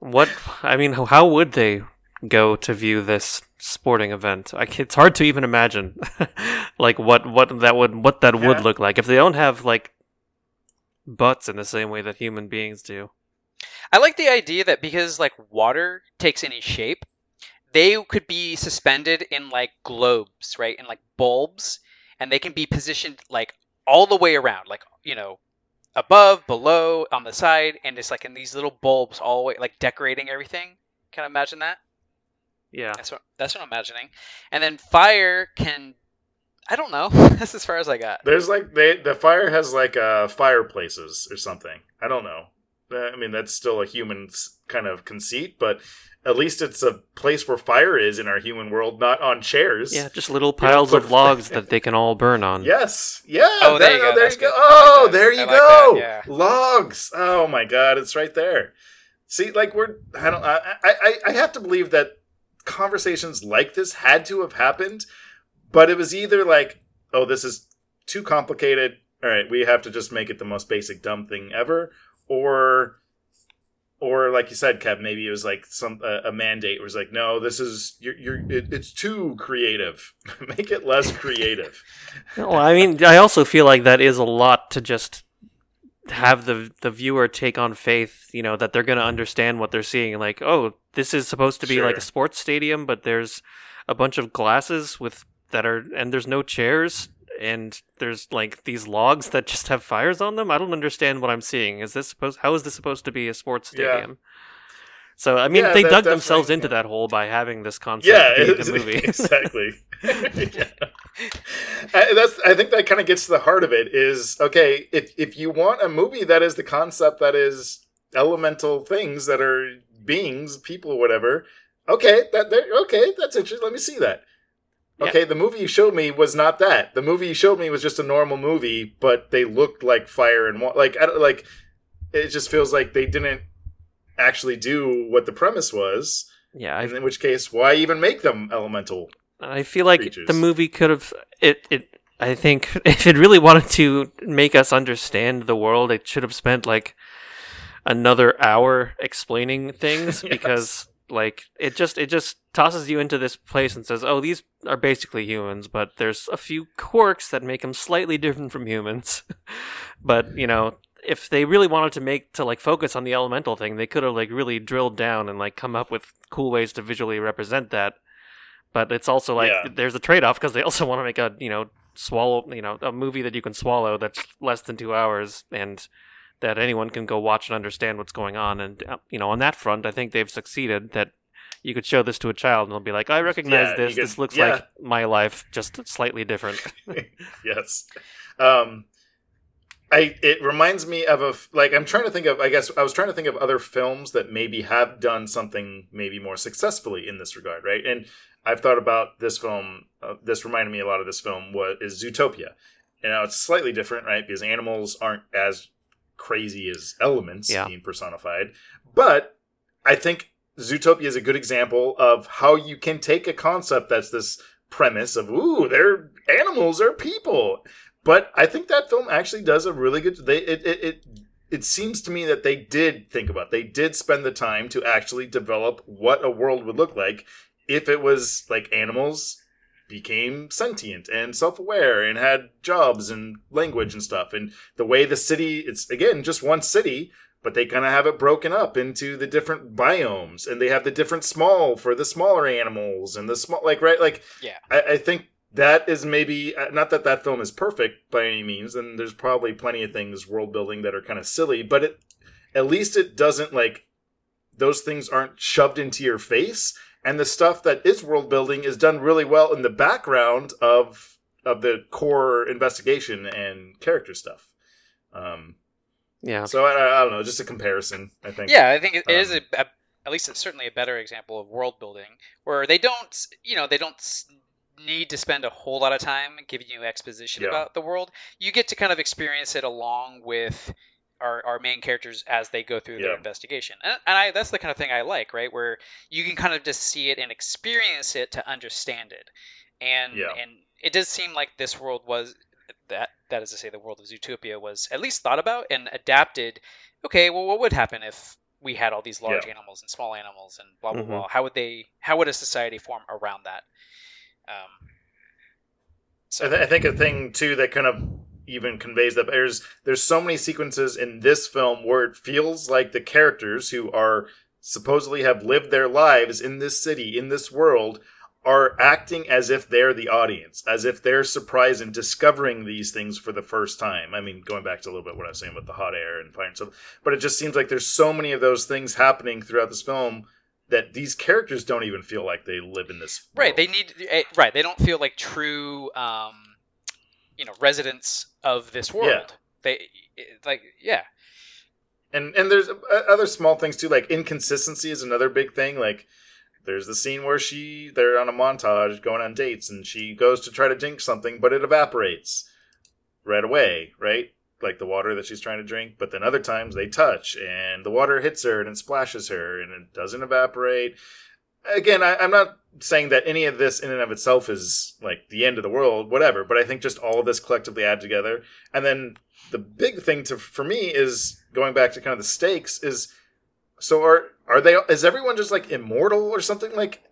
What? I mean, how- how would they go to view this sporting event? I it's hard to even imagine, like what what that would what that would look like if they don't have like butts in the same way that human beings do. I like the idea that because like water takes any shape, they could be suspended in like globes, right? In like bulbs, and they can be positioned like all the way around, like you know, above, below, on the side, and it's like in these little bulbs all the way, like decorating everything. Can I imagine that? Yeah. That's what that's what I'm imagining. And then fire can I don't know. That's as far as I got. There's like they the fire has like uh fireplaces or something. I don't know. I mean that's still a human kind of conceit, but at least it's a place where fire is in our human world, not on chairs. Yeah, just little piles put- of logs that they can all burn on. Yes. Yeah. Oh, there you go. There you go. good. I like Oh, there you I like go. that, yeah. Logs. Oh my god, it's right there. See, like we're I don't I I I- I have to believe that conversations like this had to have happened, but it was either like, oh, this is too complicated. All right, we have to just make it the most basic dumb thing ever, or or like you said, Kev, maybe it was like some a, a mandate was like, no, this is you're you're it, it's too creative. Make it less creative. Well, I mean, I also feel like that is a lot to just have the the viewer take on faith. You know that they're going to understand what they're seeing. Like, oh, this is supposed to be like a sports stadium, but there's a bunch of glasses with that are and there's no chairs and there's like these logs that just have fires on them. I don't understand what I'm seeing. Is this supposed? How is this supposed to be a sports Yeah. stadium? So I mean, Yeah, they dug themselves into that hole by having this concept yeah, be the movie. exactly. Yeah. I, that's. I think that kind of gets to the heart of it. Is okay if if you want a movie that is the concept that is elemental things that are beings, people, whatever. Okay, that okay, that's interesting. Let me see that. Yeah. Okay, the movie you showed me was not that. The movie you showed me was just a normal movie, but they looked like fire and wa- like I like it just feels like they didn't actually do what the premise was. yeah, I in which case, why even make them elemental? I feel like creatures. the movie could have it. It. I think if it really wanted to make us understand the world, it should have spent like another hour explaining things Yes. because like it just it just tosses you into this place and says, "Oh, these are basically humans, but there's a few quirks that make them slightly different from humans." but you know, if they really wanted to make to like focus on the elemental thing, they could have like really drilled down and like come up with cool ways to visually represent that. But it's also like Yeah. there's a trade off because they also want to make a you know swallow you know a movie that you can swallow that's less than two hours and that anyone can go watch and understand what's going on. And uh, you know on that front, I think they've succeeded. That you could show this to a child and they'll be like, I recognize Yeah, this. could- this looks yeah. like my life, just slightly different. yes. Um, I it reminds me of a like I'm trying to think of I guess I was trying to think of other films that maybe have done something maybe more successfully in this regard, right? And I've thought about this film. Uh, this reminded me a lot of this film. What is Zootopia? You know, it's slightly different, right? Because animals aren't as crazy as elements Yeah. being personified, but I think Zootopia is a good example of how you can take a concept that's this premise of ooh, they're animals are people. But I think that film actually does a really good. They it it. it it seems to me that they did think about. They did spend the time to actually develop what a world would look like if it was like animals became sentient and self-aware and had jobs and language and stuff and the way the city it's again just one city but they kind of have it broken up into the different biomes and they have the different small for the smaller animals and the small like right like Yeah. i, I think that is maybe uh, not that that film is perfect by any means and there's probably plenty of things world building that are kind of silly but it at least it doesn't like those things aren't shoved into your face and the stuff that is world building is done really well in the background of of the core investigation and character stuff um yeah. so I, I don't know just a comparison i think Yeah, I think it, it is Um, a, a at least it's certainly a better example of world building where they don't you know they don't need to spend a whole lot of time giving you exposition Yeah. about the world. You get to kind of experience it along with our, our main characters as they go through their investigation, and, and I, that's the kind of thing I like, right? Where you can kind of just see it and experience it to understand it, and Yeah. and it does seem like this world was that that is to say the world of Zootopia was at least thought about and adapted. Okay, well, what would happen if we had all these large Yeah. animals and small animals and blah blah Mhm. blah? How would they? How would a society form around that? Um, so I, th- I think a thing too that kind of even conveys that there's there's so many sequences in this film where it feels like the characters who are supposedly have lived their lives in this city in this world are acting as if they're the audience as if they're surprised and discovering these things for the first time i mean going back to a little bit what i was saying about the hot air and fire and stuff but it just seems like there's so many of those things happening throughout this film that these characters don't even feel like they live in this right, they need eh, right. They don't feel like true um, you know residents of this world. Yeah. They like yeah. and and there's uh, other small things too like inconsistency is another big thing like there's the scene where she they're on a montage going on dates and she goes to try to drink something but it evaporates right away right like the water that she's trying to drink but then other times they touch and the water hits her and it splashes her and it doesn't evaporate again I, i'm not saying that any of this in and of itself is like the end of the world whatever but i think just all of this collectively add together. And then the big thing to for me is going back to kind of the stakes is so are are they is everyone just like immortal or something? Like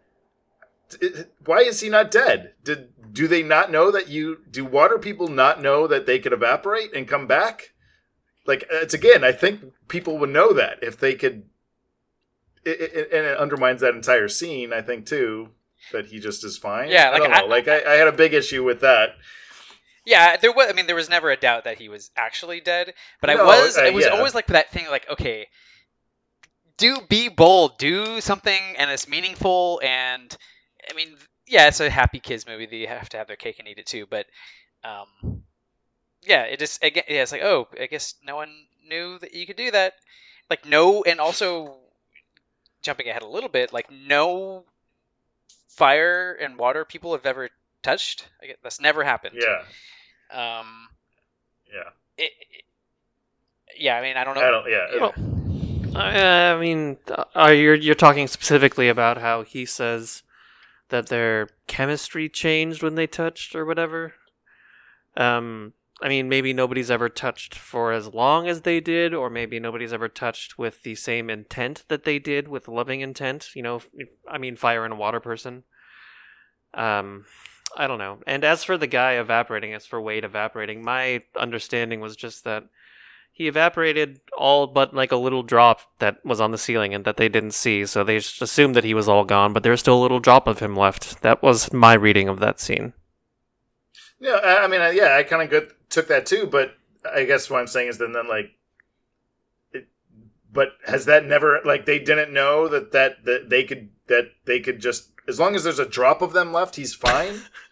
it- why is he not dead? Did do they not know that you do water people not know that they could evaporate and come back? Like it's again i think people would know that if they could it, it, and it undermines that entire scene i think too that he just is fine Yeah, i don't know I- like I, I had a big issue with that Yeah, there was. I mean, there was never a doubt that he was actually dead. But I was. uh, it was yeah. always like that thing. Like, okay, do be bold, do something, and it's meaningful. And I mean, yeah, it's a happy kids movie. They have to have their cake and eat it too. But, um, yeah, it just again, yeah, it's like, oh, I guess no one knew that you could do that. Like, no, and also jumping ahead a little bit, like no fire and water people have ever touched. I guess that's never happened. yeah Um, yeah it, it- yeah, I mean, I don't know. i don't yeah Well, I I mean, are you you're talking specifically about how he says that their chemistry changed when they touched or whatever? Um, I mean, maybe nobody's ever touched for as long as they did, or maybe nobody's ever touched with the same intent that they did with loving intent. You know, I mean, fire and water person. Um, I don't know. And as for the guy evaporating, as for Wade evaporating, my understanding was just that he evaporated all but like a little drop that was on the ceiling and that they didn't see, so they just assumed that he was all gone, but there's still a little drop of him left. That was my reading of that scene. Yeah, I mean, yeah, I kind of took that too, but I guess what I'm saying is then, then like, it, but has that never like they didn't know that that that they could that they could just as long as there's a drop of them left, he's fine.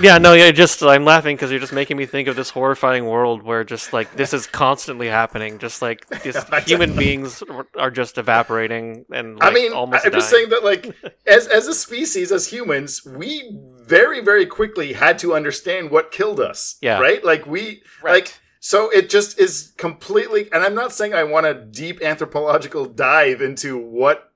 Yeah, no, yeah, just I'm laughing because you're just making me think of this horrifying world where just like this is constantly happening, just like human beings are just evaporating and I mean, almost I'm just saying that like as as a species, as humans, we very very quickly had to understand what killed us. Yeah. right. Like we Right. like so it just is completely. And I'm not saying I want a deep anthropological dive into what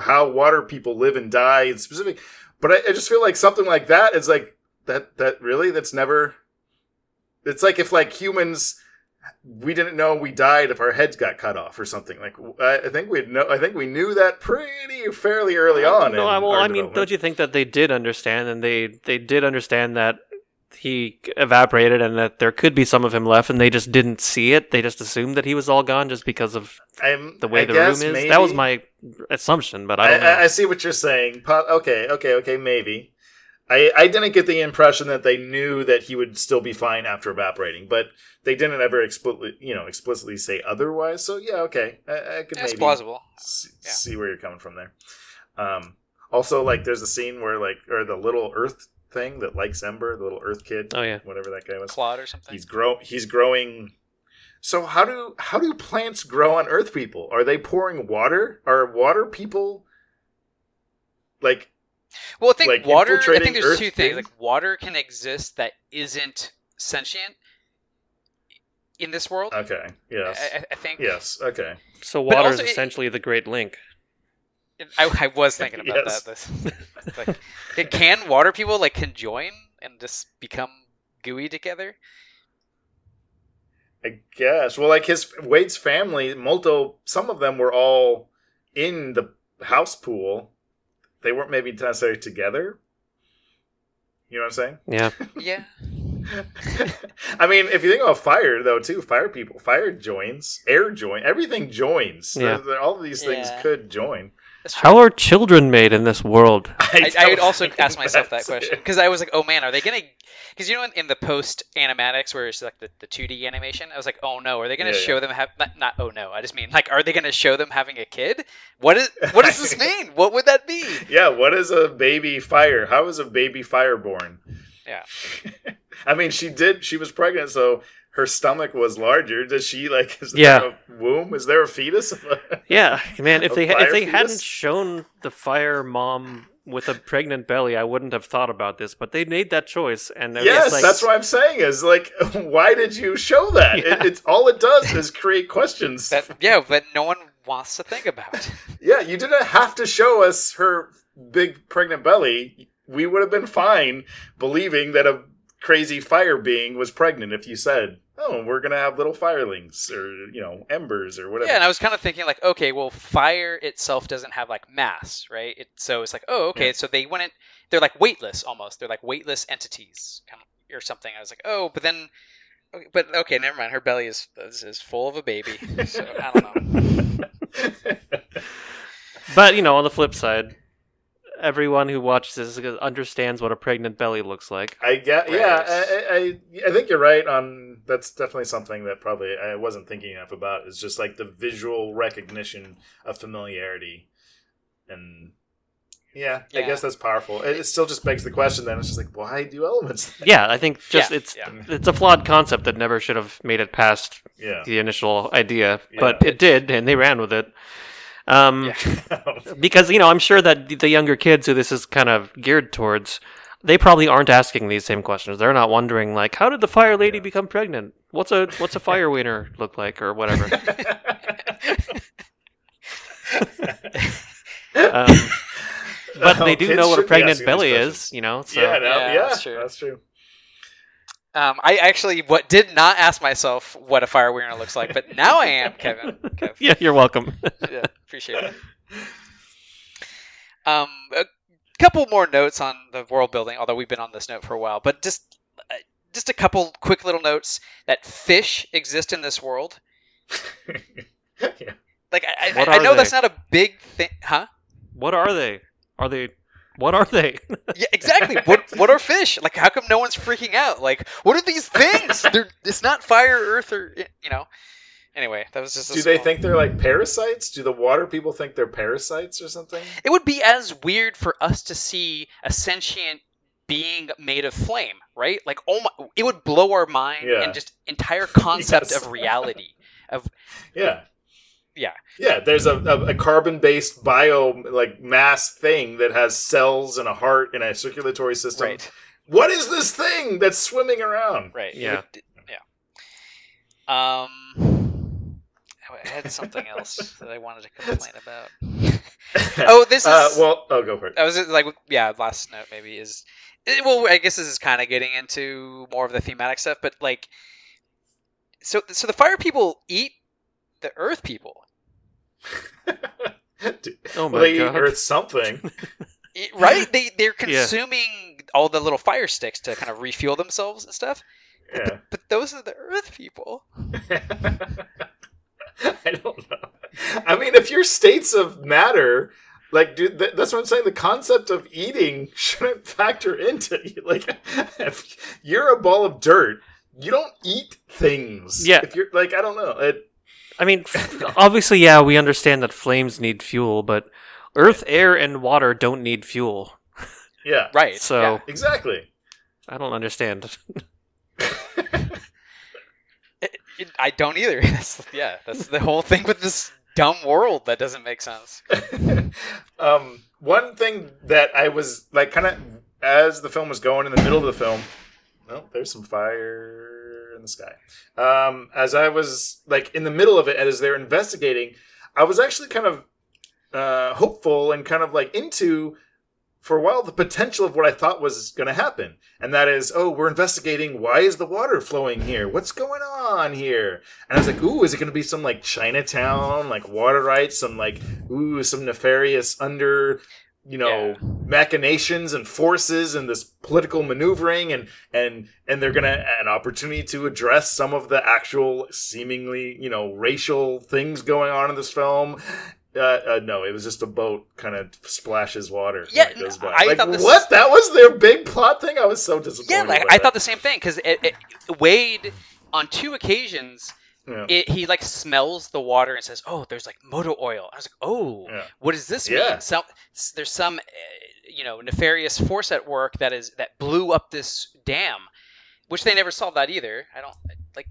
how water people live and die in specific, but I, I just feel like something like that is like that that really that's never. It's like if like humans we didn't know we died if our heads got cut off or something. Like I I think we know. I think we knew that pretty fairly early uh, on. No, well, I mean, don't you think that they did understand, and they they did understand that he evaporated, and that there could be some of him left, and they just didn't see it. They just assumed that he was all gone just because of I'm, the way I the room is. maybe. That was my assumption, but I I, don't know. I, I see what you're saying. Po- Okay, okay, okay, maybe. I, I didn't get the impression that they knew that he would still be fine after evaporating, but they didn't ever explicitly, you know, explicitly say otherwise. So yeah, okay, I, I could That's maybe plausible. see, Yeah. see where you're coming from there. Um, also, like, there's a scene where like, or the little Earth thing that likes Ember, the little Earth kid, oh yeah, whatever that guy was. Clod or something. He's grow. He's growing. So how do how do plants grow on Earth? People are they pouring water? Are water people like well, I think like, water. I think there's Earth two things. things? Like water can exist that isn't sentient in this world. okay? Yes. I, I- I think. yes. Okay. so But water is also it- essentially the Great Link. I, I was thinking about Yes. that. This, like, can water people like conjoin and just become gooey together? I guess. Well, like his Wade's family, Molto. Some of them were all in the house pool. They weren't maybe necessarily together. You know what I'm saying? Yeah, Yeah. I mean, if you think about fire, though, too, fire people, fire joins, air join, everything joins. Yeah. There- there- all of these things Yeah. could join. That's true. how are children made in this world? I, I would also ask myself that question because I was like, oh man, are they gonna? Because you know, in, in the post animatics where it's like the, the 2D animation, I was like, oh no, are they gonna Yeah, show them have not, not oh no, I just mean like, are they gonna show them having a kid? What is what does this mean? What would that be? Yeah, what is a baby fire? How is a baby fire born? Yeah. I mean, she did. She was pregnant, so her stomach was larger. Does she like? Is Yeah. there a womb? Is there a fetus? Yeah, man. If A they if they fetus? hadn't shown the fire mom with a pregnant belly, I wouldn't have thought about this. But they made that choice, and yes, like, that's what I'm saying. Is like, why did you show that? It, it's all it does is create questions. That yeah, but no one wants to think about. yeah, you didn't have to show us her big pregnant belly. We would have been fine believing that a crazy fire being was pregnant if you said, "Oh, we're gonna have little firelings or you know embers or whatever." Yeah, and I was kind of thinking like, okay, well, fire itself doesn't have like mass, right? It, so it's like, oh, okay, Yeah. so they went in, they're like weightless almost. They're like weightless entities, kind of, or something. I was like, oh, but then, okay, but okay, never mind. Her belly is is, is full of a baby. So I don't know. But you know, on the flip side, everyone who watches this understands what a pregnant belly looks like. I get, Right. yeah, I, I, I think you're right on. That's definitely something that probably I wasn't thinking enough about. Is just like the visual recognition of familiarity, and yeah, I guess that's powerful. It, it still just begs the question. Then it's just like, why do elements? Yeah, I think just Yeah, it's yeah. it's a flawed concept that never should have made it past Yeah, the initial idea, Yeah. but it did, and they ran with it. Um, Yeah. because you know, I'm sure that the younger kids who this is kind of geared towards, they probably aren't asking these same questions. They're not wondering like, how did the fire lady Yeah. become pregnant? What's a what's a fire wiener look like, or whatever. Um, but No, they do know what a pregnant belly is, you know. So yeah, no, Yeah, yeah, that's true. That's true. Um, I actually what did not ask myself what a fire wiener looks like, but now I am, Kevin. Kev. yeah, you're welcome. yeah, appreciate it. Um, a couple more notes on the world building, although we've been on this note for a while, but just uh, just a couple quick little notes that fish exist in this world. yeah. Like I, I, I know that's not a big thing, huh? what are they? Are they? What are they? Yeah, exactly. what what are fish? Like, how come no one's freaking out? Like, what are these things? They're it's not fire, earth, or you know. Anyway, that was just. A Do they think they're like parasites? Do the water people think they're parasites or something? it would be as weird for us to see a sentient being made of flame, right? Like, oh my, it would blow our mind Yeah. and just entire concept Yes. of reality. Of Yeah. Yeah. Yeah, there's a, a, a carbon-based bio like mass thing that has cells and a heart and a circulatory system. Right. What is this thing that's swimming around? Right. Yeah. would- yeah. Um, I had something else that I wanted to complain about. oh, this is. Uh, well, oh, go for it. I was like, yeah, last note maybe is. eh, Well, I guess this is kind of getting into more of the thematic stuff, but like, so so the fire people eat the earth people, Oh my well, they god! eat Earth something. Right? They they're Yeah. consuming all the little fire sticks to kind of refuel themselves and stuff. yeah. But those are the earth people. I don't know. I mean, if you're states of matter, like, dude, th- that's what I'm saying. The concept of eating shouldn't factor into you. like, if you're a ball of dirt, you don't eat things. Yeah. If you're like, I don't know. It, I mean, obviously, yeah, we understand that flames need fuel, but earth, air, and water don't need fuel. yeah. Right. So yeah. Exactly. I don't understand. It- it- I don't either. That's, yeah, that's the whole thing with this dumb world that doesn't make sense. um, one thing that I was like, kind of, as the film was going in the middle of the film, well, there's some fire in the sky. Um, as I was like in the middle of it, as they're investigating, I was actually kind of uh, hopeful and kind of like into for a while the potential of what I thought was going to happen, and that is, oh, we're investigating why is the water flowing here? What's going on here? And I was like, ooh, is it going to be some like Chinatown, like water rights, some like ooh, some nefarious under, you know, Yeah. machinations and forces and this political maneuvering and and and they're gonna an opportunity to address some of the actual seemingly you know racial things going on in this film. Uh, uh, no, it was just a boat kind of splashes water. Yeah, it goes by. I like, thought this- what? That was their big plot thing. I was so disappointed. Yeah, like I thought the same thing because Wade on two occasions Yeah. it, he like smells the water and says, "Oh, there's like motor oil." I was like, "Oh, Yeah. what does this Yeah. mean?" Some there's some uh, you know nefarious force at work that is that blew up this dam. which they never solved that either. I don't like.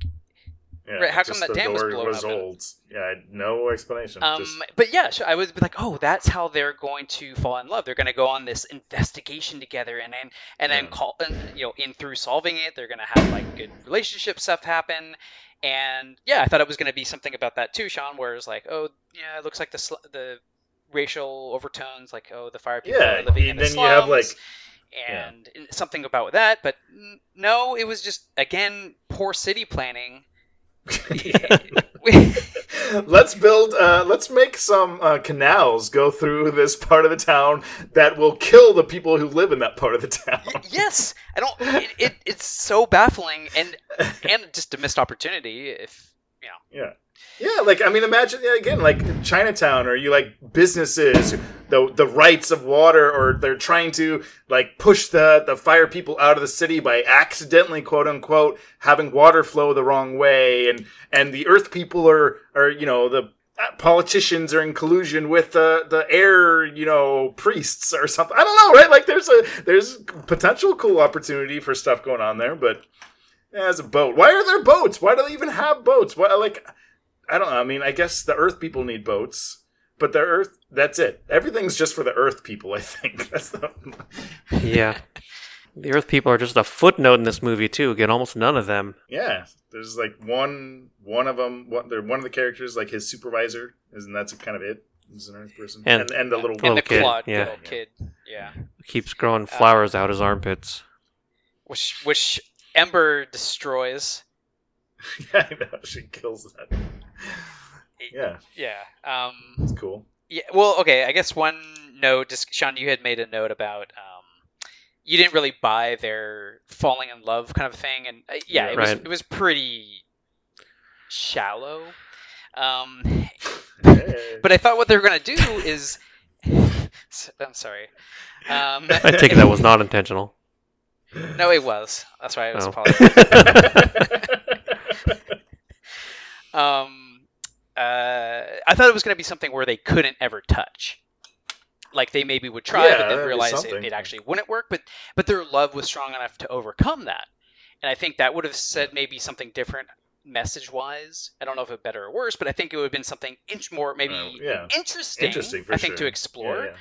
Yeah, Right, how come that dam was blown was up old? Yeah, no explanation. Um, Just, but yeah, I was like, oh, that's how they're going to fall in love. They're going to go on this investigation together, and then and then Yeah. call, and, you know, in through solving it, they're going to have like good relationship stuff happen. And yeah, I thought it was going to be something about that too, Sean. Where it's like, oh, yeah, it looks like the sl- the racial overtones, like oh, the fire people Yeah, are living and in the then you have, like- slums, and something about that. But no, it was just again poor city planning. let's build. Uh, let's make some uh, canals go through this part of the town that will kill the people who live in that part of the town. yes i don't it, it, it's so baffling and and just a missed opportunity if you know Yeah. Yeah, like I mean, imagine again, like Chinatown, or you like businesses, the the rights of water, or they're trying to like push the the fire people out of the city by accidentally, quote unquote, having water flow the wrong way, and and the Earth people are are you know the uh, politicians are in collusion with the the air you know priests or something. I don't know, right? Like there's a there's potential cool opportunity for stuff going on there, but as a boat. Why are there boats? Why do they even have boats? Why like I don't know. I mean, I guess the Earth people need boats, but the Earth that's it. Everything's just for the Earth people. I think that's the Yeah. The Earth people are just a footnote in this movie too. Get almost none of them. yeah. There's like one one of them. One, they're one of the characters, like his supervisor, isn't that's kind of it? He's an Earth person, And- and and, the little and Little the kid, Clod yeah. little kid yeah Keeps growing uh, flowers out his armpits. which which ember destroys yeah, I know she kills that. Yeah, yeah um it's cool. yeah well okay i guess one note just sean you had made a note about um you didn't really buy their falling in love kind of thing and uh, yeah, Yeah. it was it was pretty shallow um Hey. But I thought what they were going to do is. I'm sorry. Um, I take it that was not intentional. No, it was. That's why I was Oh. apologizing. Um, uh, I thought it was going to be something where they couldn't ever touch. Like they maybe would try, Yeah, but then realize it, it actually wouldn't work. But but their love was strong enough to overcome that, and I think that would have said maybe something different message wise. I don't know if it better or worse, but I think it would have been something inch more maybe Uh, yeah. interesting. Interesting for I think sure. to explore. Yeah,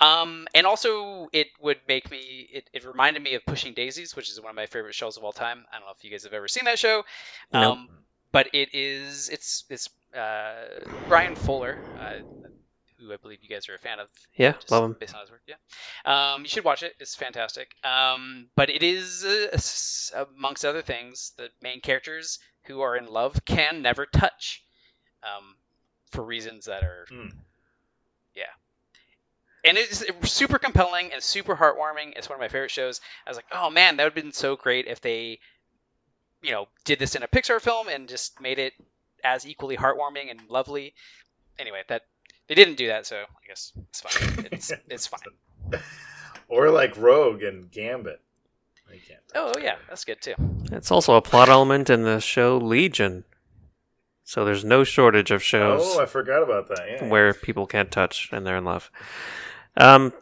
yeah. Um, and also, it would make me. It, it reminded me of Pushing Daisies, which is one of my favorite shows of all time. I don't know if you guys have ever seen that show. Nope. Um, but it is. It's it's uh, Bryan Fuller, uh, who I believe you guys are a fan of. Yeah, just love him. Based on his work, yeah. Um, you should watch it. It's fantastic. Um, but it is, uh, amongst other things, the main characters who are in love can never touch, um, for reasons that are yeah. and it's super compelling and super heartwarming. It's one of my favorite shows. I was like, oh man, that would have been so great if they, you know, did this in a Pixar film and just made it as equally heartwarming and lovely. Anyway, that they didn't do that, so I guess it's fine. It's it's fine. Or like Rogue and Gambit. They can't. Oh yeah, that's good too. It's also a plot element in the show Legion. So there's no shortage of shows Oh, I forgot about that. Yeah. where people can't touch and they're in love. Um,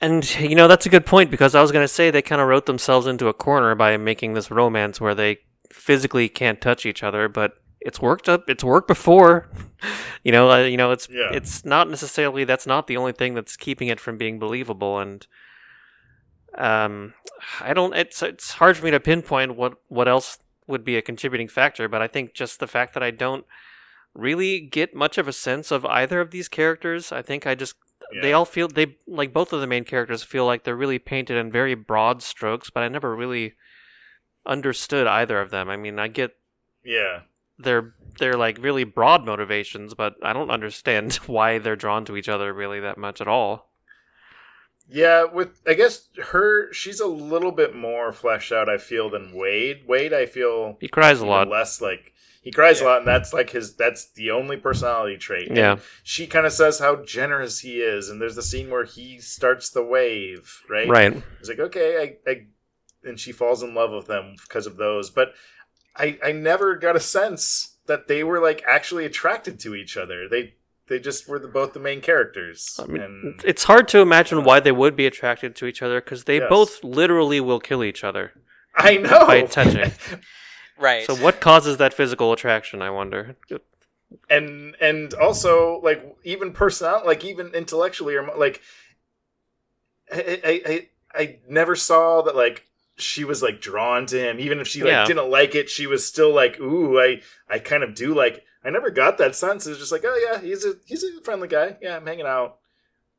and you know that's a good point because I was going to say they kind of wrote themselves into a corner by making this romance where they physically can't touch each other, but it's worked up. It's worked before. you know, uh, you know, it's Yeah. it's not necessarily that's not the only thing that's keeping it from being believable. And um, I don't. It's it's hard for me to pinpoint what what else would be a contributing factor, but I think just the fact that I don't really get much of a sense of either of these characters. I think I just they all feel they like both of the main characters feel like they're really painted in very broad strokes, but I never really understood either of them. I mean, I get Yeah. they're they're like really broad motivations, but I don't understand why they're drawn to each other really that much at all. Yeah, with I guess her she's a little bit more fleshed out I feel than Wade. Wade I feel He cries a lot. less like he cries Yeah. a lot and that's like his that's the only personality trait. And Yeah. she kind of says how generous he is and there's the scene where he starts the wave, right? Right. He's like okay, I, I and she falls in love with them because of those, but I I never got a sense that they were like actually attracted to each other. They they just were the, both the main characters. I mean, and it's hard to imagine uh, why they would be attracted to each other because they Yes. both literally will kill each other. I know. by touching. Right. So what causes that physical attraction? I wonder. and and also like even personal like even intellectually or like I, I I I never saw that like she was like drawn to him even if she like Yeah. didn't like it she was still like ooh I I kind of do like I never got that sense it's just like oh yeah he's a he's a friendly guy yeah I'm hanging out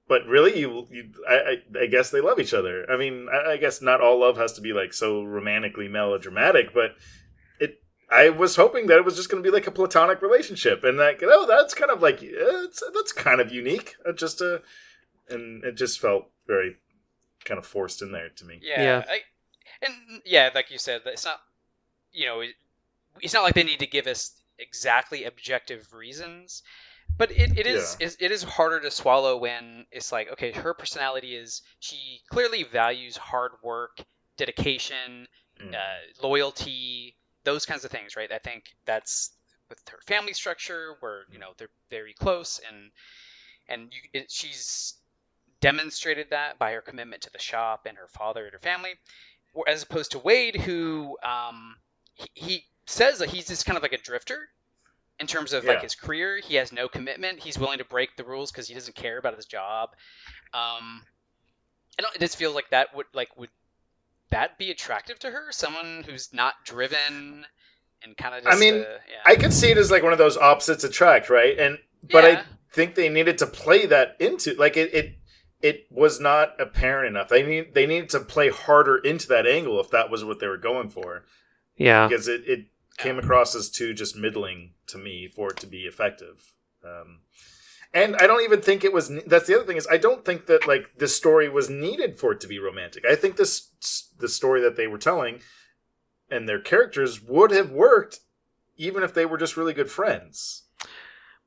but really you you I I, I guess they love each other I mean I, I guess not all love has to be like so romantically melodramatic but it I was hoping that it was just going to be like a platonic relationship, and like, oh, that's kind of like yeah, it's, that's kind of unique. Uh, just a, and it just felt very kind of forced in there to me. Yeah, Yeah. I, and yeah, like you said, it's not, you know, it's not like they need to give us exactly objective reasons, but it, it is is- it is harder to swallow when it's like, okay, her personality is she clearly values hard work, dedication, Mm. uh, loyalty, those kinds of things, right? I think that's with her family structure, where you know they're very close, and and you, it, she's demonstrated that by her commitment to the shop and her father and her family, as opposed to Wade, who um, he, he says that he's just kind of like a drifter in terms of like his career. He has no commitment. He's willing to break the rules because he doesn't care about his job. Um, I don't. It just feels like that would like would that be attractive to her? Someone who's not driven and kind of. Just I mean, uh, yeah. I could see it as like one of those opposites attract, right? And but Yeah. I think they needed to play that into like it. it it was not apparent enough. They need they needed to play harder into that angle if that was what they were going for. Yeah. because it, it came across as too just middling to me for it to be effective. Um, and I don't even think it was. That's the other thing is I don't think that like this story was needed for it to be romantic. I think this the story that they were telling and their characters would have worked even if they were just really good friends,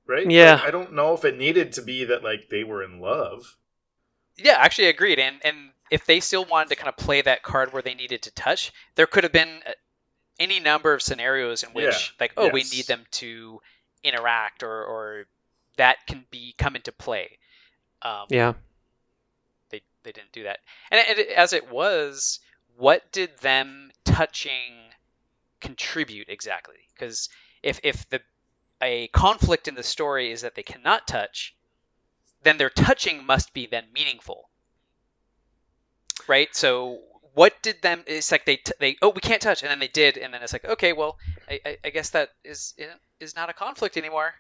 right? Yeah. Like, I don't know if it needed to be that like they were in love. Yeah, actually agreed. And and if they still wanted to kind of play that card where they needed to touch, there could have been uh, any number of scenarios in which Yeah, like, oh, we need them to interact or or that can be come into play. Um, Yeah. they they didn't do that. And it, as it was, what did them touching contribute exactly? Because if if the a conflict in the story is that they cannot touch, then their touching must be then meaningful, right? So what did them? It's like they t- they oh we can't touch, and then they did, and then it's like okay, well I, I, I guess that is is not a conflict anymore.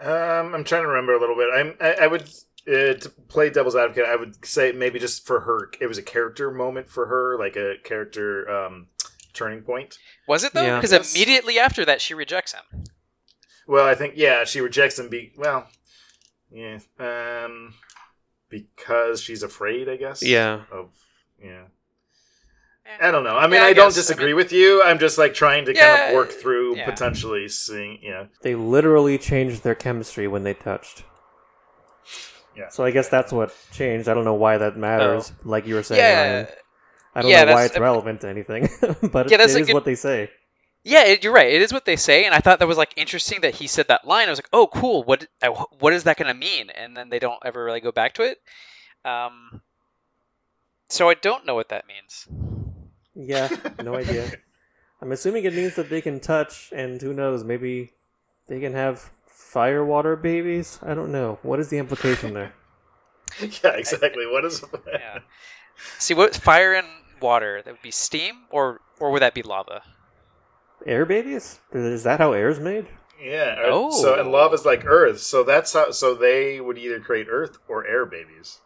Um, I'm trying to remember a little bit. I'm I, I would uh, to play devil's advocate. I would say maybe just for her, it was a character moment for her, like a character um, turning point. Was it though? Because Yes. immediately after that, she rejects him. Well, I think yeah, she rejects him. Be well, yeah, um, because she's afraid. I guess. Yeah. Of yeah. I don't know. I mean, Yeah, I I, don't guess. I disagree mean- with you. I'm just like trying to kind of work through yeah. potentially seeing. Yeah. They literally changed their chemistry when they touched. Yeah. So I guess that's what changed. I don't know why that matters. Like you were saying, Yeah, Ryan. I don't yeah, know why it's relevant to anything, but Yeah, it that's a is good- what they say. Yeah, it, you're right. It is what they say, and I thought that was like interesting that he said that line. I was like, "Oh, cool. What I- what is that going to mean?" And then they don't ever really go back to it. Um, so I don't know what that means. Yeah, no idea. I'm assuming it means that they can touch, and who knows, maybe they can have fire water babies. I don't know. What is the implication there? yeah. Exactly. What is? Yeah. See, what fire and water? That would be steam, or or would that be lava? Air babies? Is that how air's made? Yeah. Oh. So and love is like Earth. So that's how. So they would either create Earth or air babies.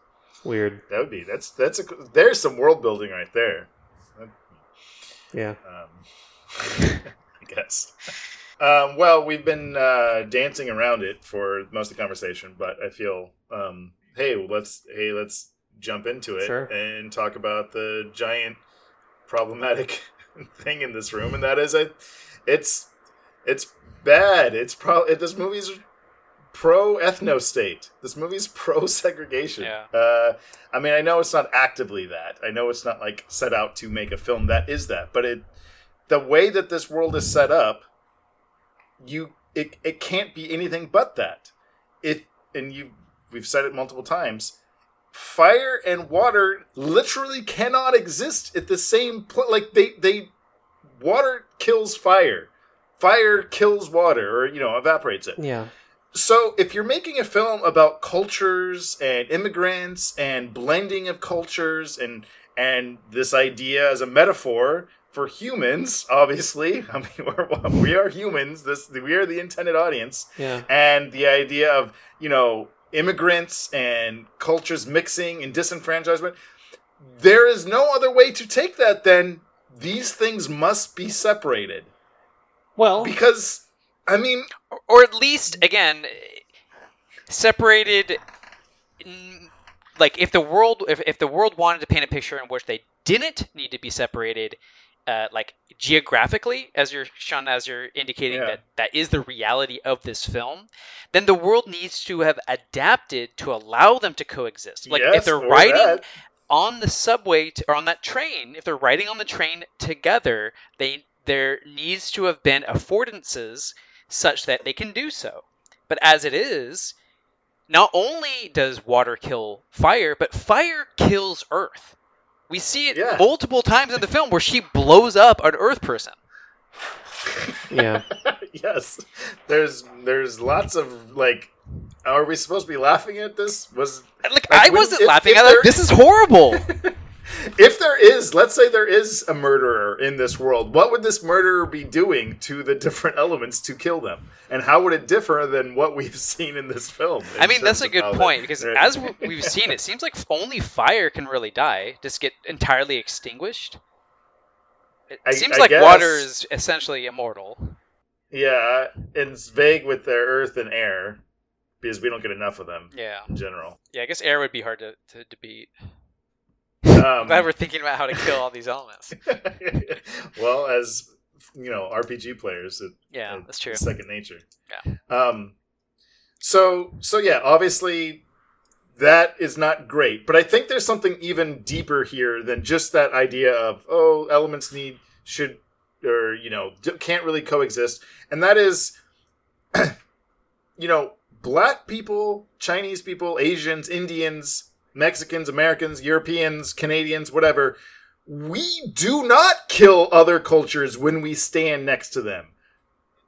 Weird. That would be. That's that's a. There's some world building right there. Yeah. Um, I guess. Um, well, we've been uh, dancing around it for most of the conversation, but I feel, um, hey, well, let's hey, let's jump into it Sure. and talk about the giant problematic thing in this room, and that is it. It's it's bad. It's pro. It, this movie's pro ethno state. This movie's pro segregation. Yeah. Uh, I mean, I know it's not actively that. I know it's not like set out to make a film that is that, but it the way that this world is set up, you it it can't be anything but that. It and you we've said it multiple times. Fire and water literally cannot exist at the same pl- like they they water kills fire. Fire kills water or you know evaporates it. Yeah. So, if you're making a film about cultures and immigrants and blending of cultures and and this idea as a metaphor for humans, obviously, I mean we're, we are humans. This we are the intended audience, Yeah. and the idea of you know immigrants and cultures mixing and disenfranchisement. There is no other way to take that than these things must be separated Well, because I mean or, or at least again separated like if the world if, if the world wanted to paint a picture in which they didn't need to be separated uh, like geographically as you're Sean as you're indicating Yeah. that that is the reality of this film then the world needs to have adapted to allow them to coexist like if they're riding that. on the subway to, or on that train, if they're riding on the train together, they there needs to have been affordances such that they can do so. But as it is, not only does water kill fire, but fire kills earth. We see it Yeah. multiple times in the film where she blows up an earth person. yeah. yes there's there's lots of like are we supposed to be laughing at this was Like, Like, I when- wasn't if- laughing if at it. there- This is horrible. if there is let's say there is a murderer in this world what would this murderer be doing to the different elements to kill them and how would it differ than what we've seen in this film I mean, that's a good point because Right. as we've seen, it seems like only fire can really die, just get entirely extinguished. It I- seems I like water is essentially immortal. yeah and it's vague with their earth and air because we don't get enough of them Yeah, in general yeah. I guess air would be hard to, to, to beat. Um, Glad we're thinking about how to kill all these elements. well, as you know, RPG players, it, Yeah, it's that's true. Second nature. Yeah. Um. So so yeah, obviously that is not great, but I think there's something even deeper here than just that idea of oh, elements need should or you know d- can't really coexist, and that is, you know, black people, Chinese people, Asians, Indians, Mexicans, Americans, Europeans, Canadians, whatever. We do not kill other cultures when we stand next to them.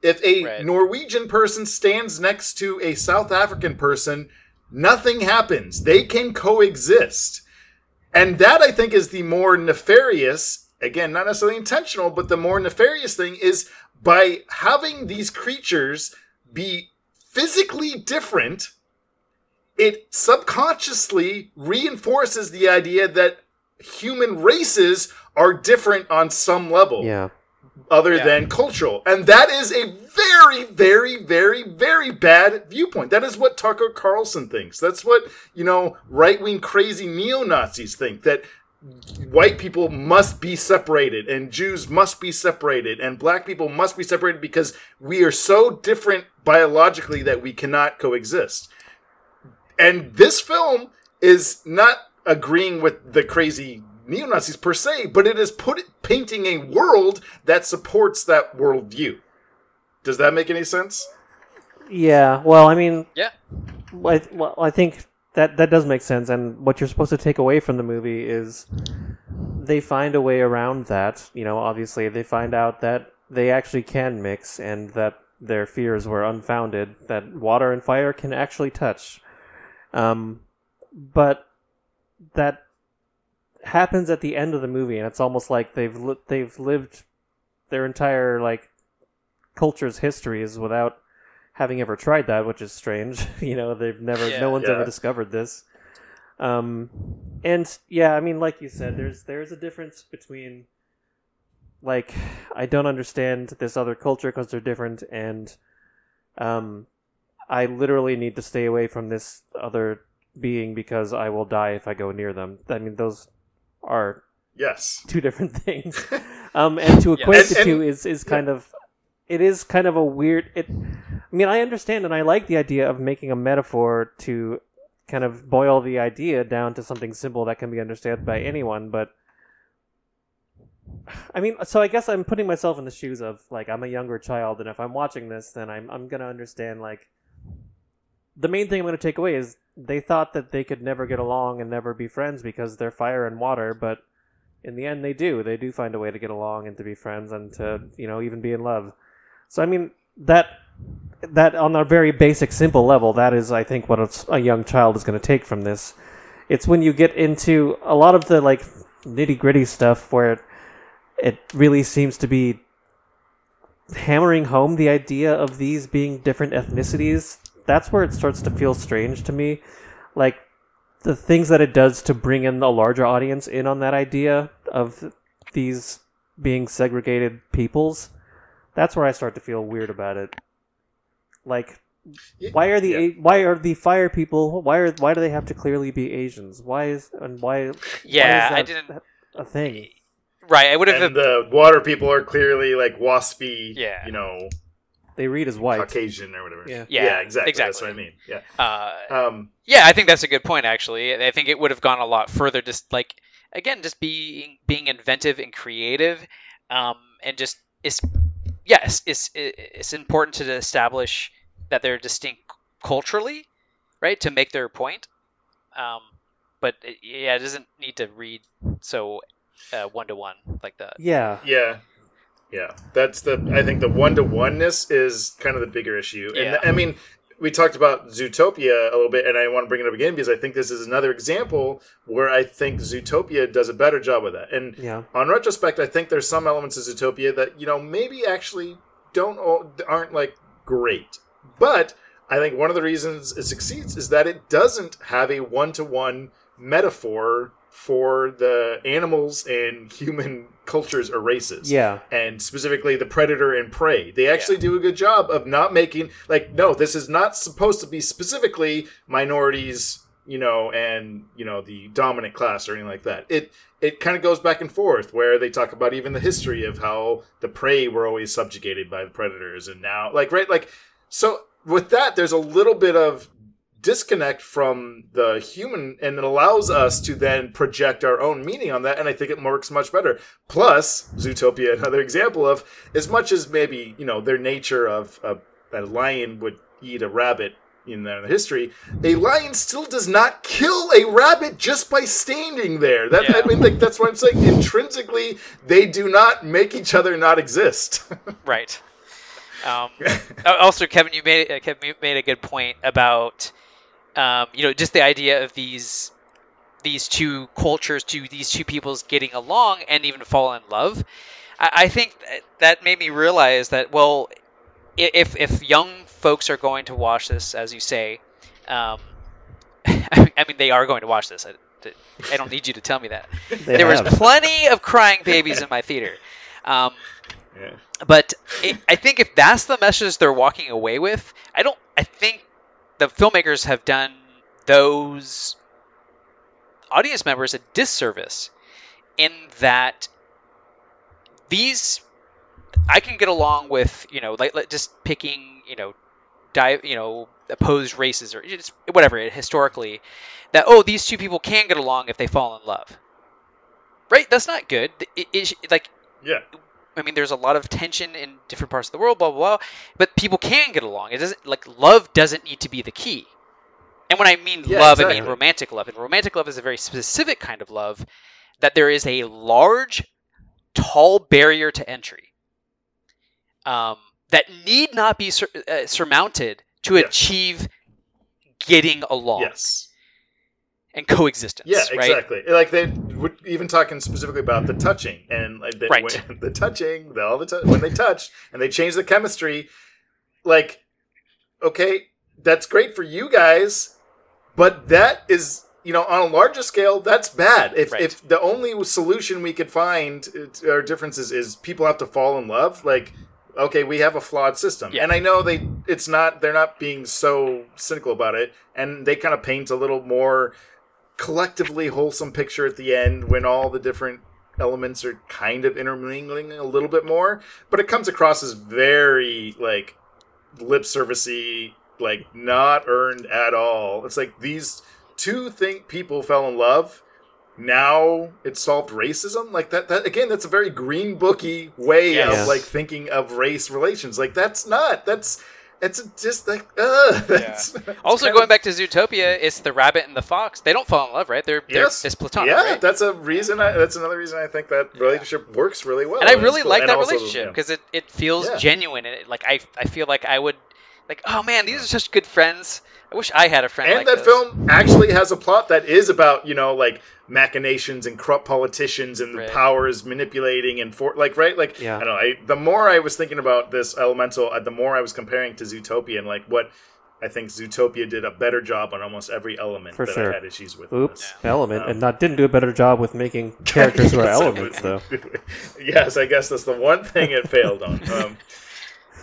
If a Right. Norwegian person stands next to a South African person, nothing happens. They can coexist. And that I think is the more nefarious, again, not necessarily intentional, but the more nefarious thing is by having these creatures be physically different, it subconsciously reinforces the idea that human races are different on some level Yeah. other Yeah. than cultural. And that is a very, very, very, very bad viewpoint. That is what Tucker Carlson thinks. That's what, you know, right wing crazy neo Nazis think that white people must be separated and Jews must be separated and black people must be separated because we are so different biologically that we cannot coexist. And this film is not agreeing with the crazy neo Nazis per se, but it is put painting a world that supports that worldview. Does that make any sense? Yeah. Well, I mean, Yeah, I, well, I think that that does make sense. And what you're supposed to take away from the movie is they find a way around that. You know, obviously they find out that they actually can mix, and that their fears were unfounded. That water and fire can actually touch. Um, but that happens at the end of the movie, and it's almost like they've li- they've lived their entire like culture's histories without having ever tried that, which is strange. you know, they've never, Yeah. no one's Yeah. ever discovered this. Um, and yeah, I mean, like you said, there's there's a difference between like I don't understand this other culture because they're different, and um, I literally need to stay away from this other being because I will die if I go near them. I mean, those are Yes. two different things. um, and to Yeah. equate And- the two is is kind of it is kind of a weird. It. I mean, I understand and I like the idea of making a metaphor to kind of boil the idea down to something simple that can be understood by anyone, but. I mean, so I guess I'm putting myself in the shoes of like I'm a younger child, and if I'm watching this, then I'm I'm gonna understand like the main thing I'm gonna take away is they thought that they could never get along and never be friends because they're fire and water, but in the end they do. They do find a way to get along and to be friends and to, you know, even be in love. So I mean that that on a very basic simple level that is I think what a, a young child is going to take from this. It's when you get into a lot of the like nitty-gritty stuff where it, it really seems to be hammering home the idea of these being different ethnicities, that's where it starts to feel strange to me. Like the things that it does to bring in a larger audience in on that idea of these being segregated peoples, that's where I start to feel weird about it. Like why are the Yeah. Why are the fire people why are why do they have to clearly be Asians? Why is and why why Yeah, is I didn't. a thing? Right, I would have. And the water people are clearly like waspy, Yeah. you know, They read as white. Caucasian or whatever. Yeah. Yeah, exactly. That's what I mean. Yeah. uh, Um, Yeah, I think that's a good point. Actually, I think it would have gone a lot further. Just like again, just being being inventive and creative, um, and just it's yes, it's it's important to establish that they're distinct culturally, right? To make their point. Um, but it, yeah, it doesn't need to read so one to one like that. Yeah. yeah. Yeah. That's the I think the one to oneness is kind of the bigger issue. And Yeah. I mean, we talked about Zootopia a little bit, and I want to bring it up again because I think this is another example where I think Zootopia does a better job with that. And Yeah. on retrospect, I think there's some elements of Zootopia that you know maybe actually don't aren't like great, but I think one of the reasons it succeeds is that it doesn't have a one to one metaphor for the animals and human cultures or races Yeah. and specifically the predator and prey. They actually do a good job of not making like no, this is not supposed to be specifically minorities, you know, and you know the dominant class or anything like that. It it kind of goes back and forth where they talk about even the history of how the prey were always subjugated by the predators and now like right like so with that there's a little bit of disconnect from the human and it allows us to then project our own meaning on that and i think it works much better. Plus zootopia another example of as much as maybe you know their nature of a, a lion would eat a rabbit in their history a lion still does not kill a rabbit just by standing there. That i mean like that's what i'm saying. Intrinsically they do not make each other not exist. Right. Um, also, Kevin, you made uh, Kevin, you made a good point about um, you know just the idea of these these two cultures, to these two peoples getting along and even fall in love. I, I think that- that made me realize that well, if if young folks are going to watch this, as you say, um, I mean they are going to watch this. I, I don't need you to tell me that. They there was plenty of crying babies in my theater. Um, yeah. but it, I think if that's the message they're walking away with, I don't. I think the filmmakers have done those audience members a disservice in that these I can get along with you know like, just picking you know di- you know opposed races or just whatever historically that oh these two people can get along if they fall in love. Right? That's not good. It, it, like yeah I mean, there's a lot of tension in different parts of the world, blah blah blah. But people can get along. It doesn't like love doesn't need to be the key. And when I mean Yeah, love, I mean romantic love. And romantic love is a very specific kind of love that there is a large, tall barrier to entry um, that need not be sur- uh, surmounted to Yes. achieve getting along yes and coexistence. Yeah, right? exactly. Like they were even talking specifically about the touching and like they, Right. when, the touching, the, all the t- when they touch and they change the chemistry. Like, okay, that's great for you guys, but that is you know on a larger scale that's bad. If Right. if the only solution we could find uh, to our differences is people have to fall in love, like. Okay, we have a flawed system, Yeah. and I know they. It's not. They're not being so cynical about it, and they kind of paint a little more collectively wholesome picture at the end when all the different elements are kind of intermingling a little bit more but it comes across as very like lip servicey like not earned at all. It's like these two think people fell in love. Now it solved racism? Like that that again that's a very green booky way Yes. of like thinking of race relations. Like that's not that's it's just like uh that's, Also, going of- back to Zootopia, it's the rabbit and the fox. They don't fall in love, right? They're, they're yes it's platonic, yeah right? that's a reason I, that's another reason i think that relationship works really well and I really like that relationship yeah. because it, it feels Yeah. genuine and it, like I I feel like I would like oh man these are such good friends. I wish I had a friend and like that this. film actually has a plot that is about you know like machinations and corrupt politicians and Right. the powers manipulating and for like right like Yeah. I don't know. I, the more I was thinking about this elemental, uh, the more I was comparing to Zootopia and like what I think Zootopia did a better job on almost every element For that sure. I had issues with. in Oops, this. element, Um, and not didn't do a better job with making characters who are elements, though. yes, I guess that's the one thing it failed on. Um,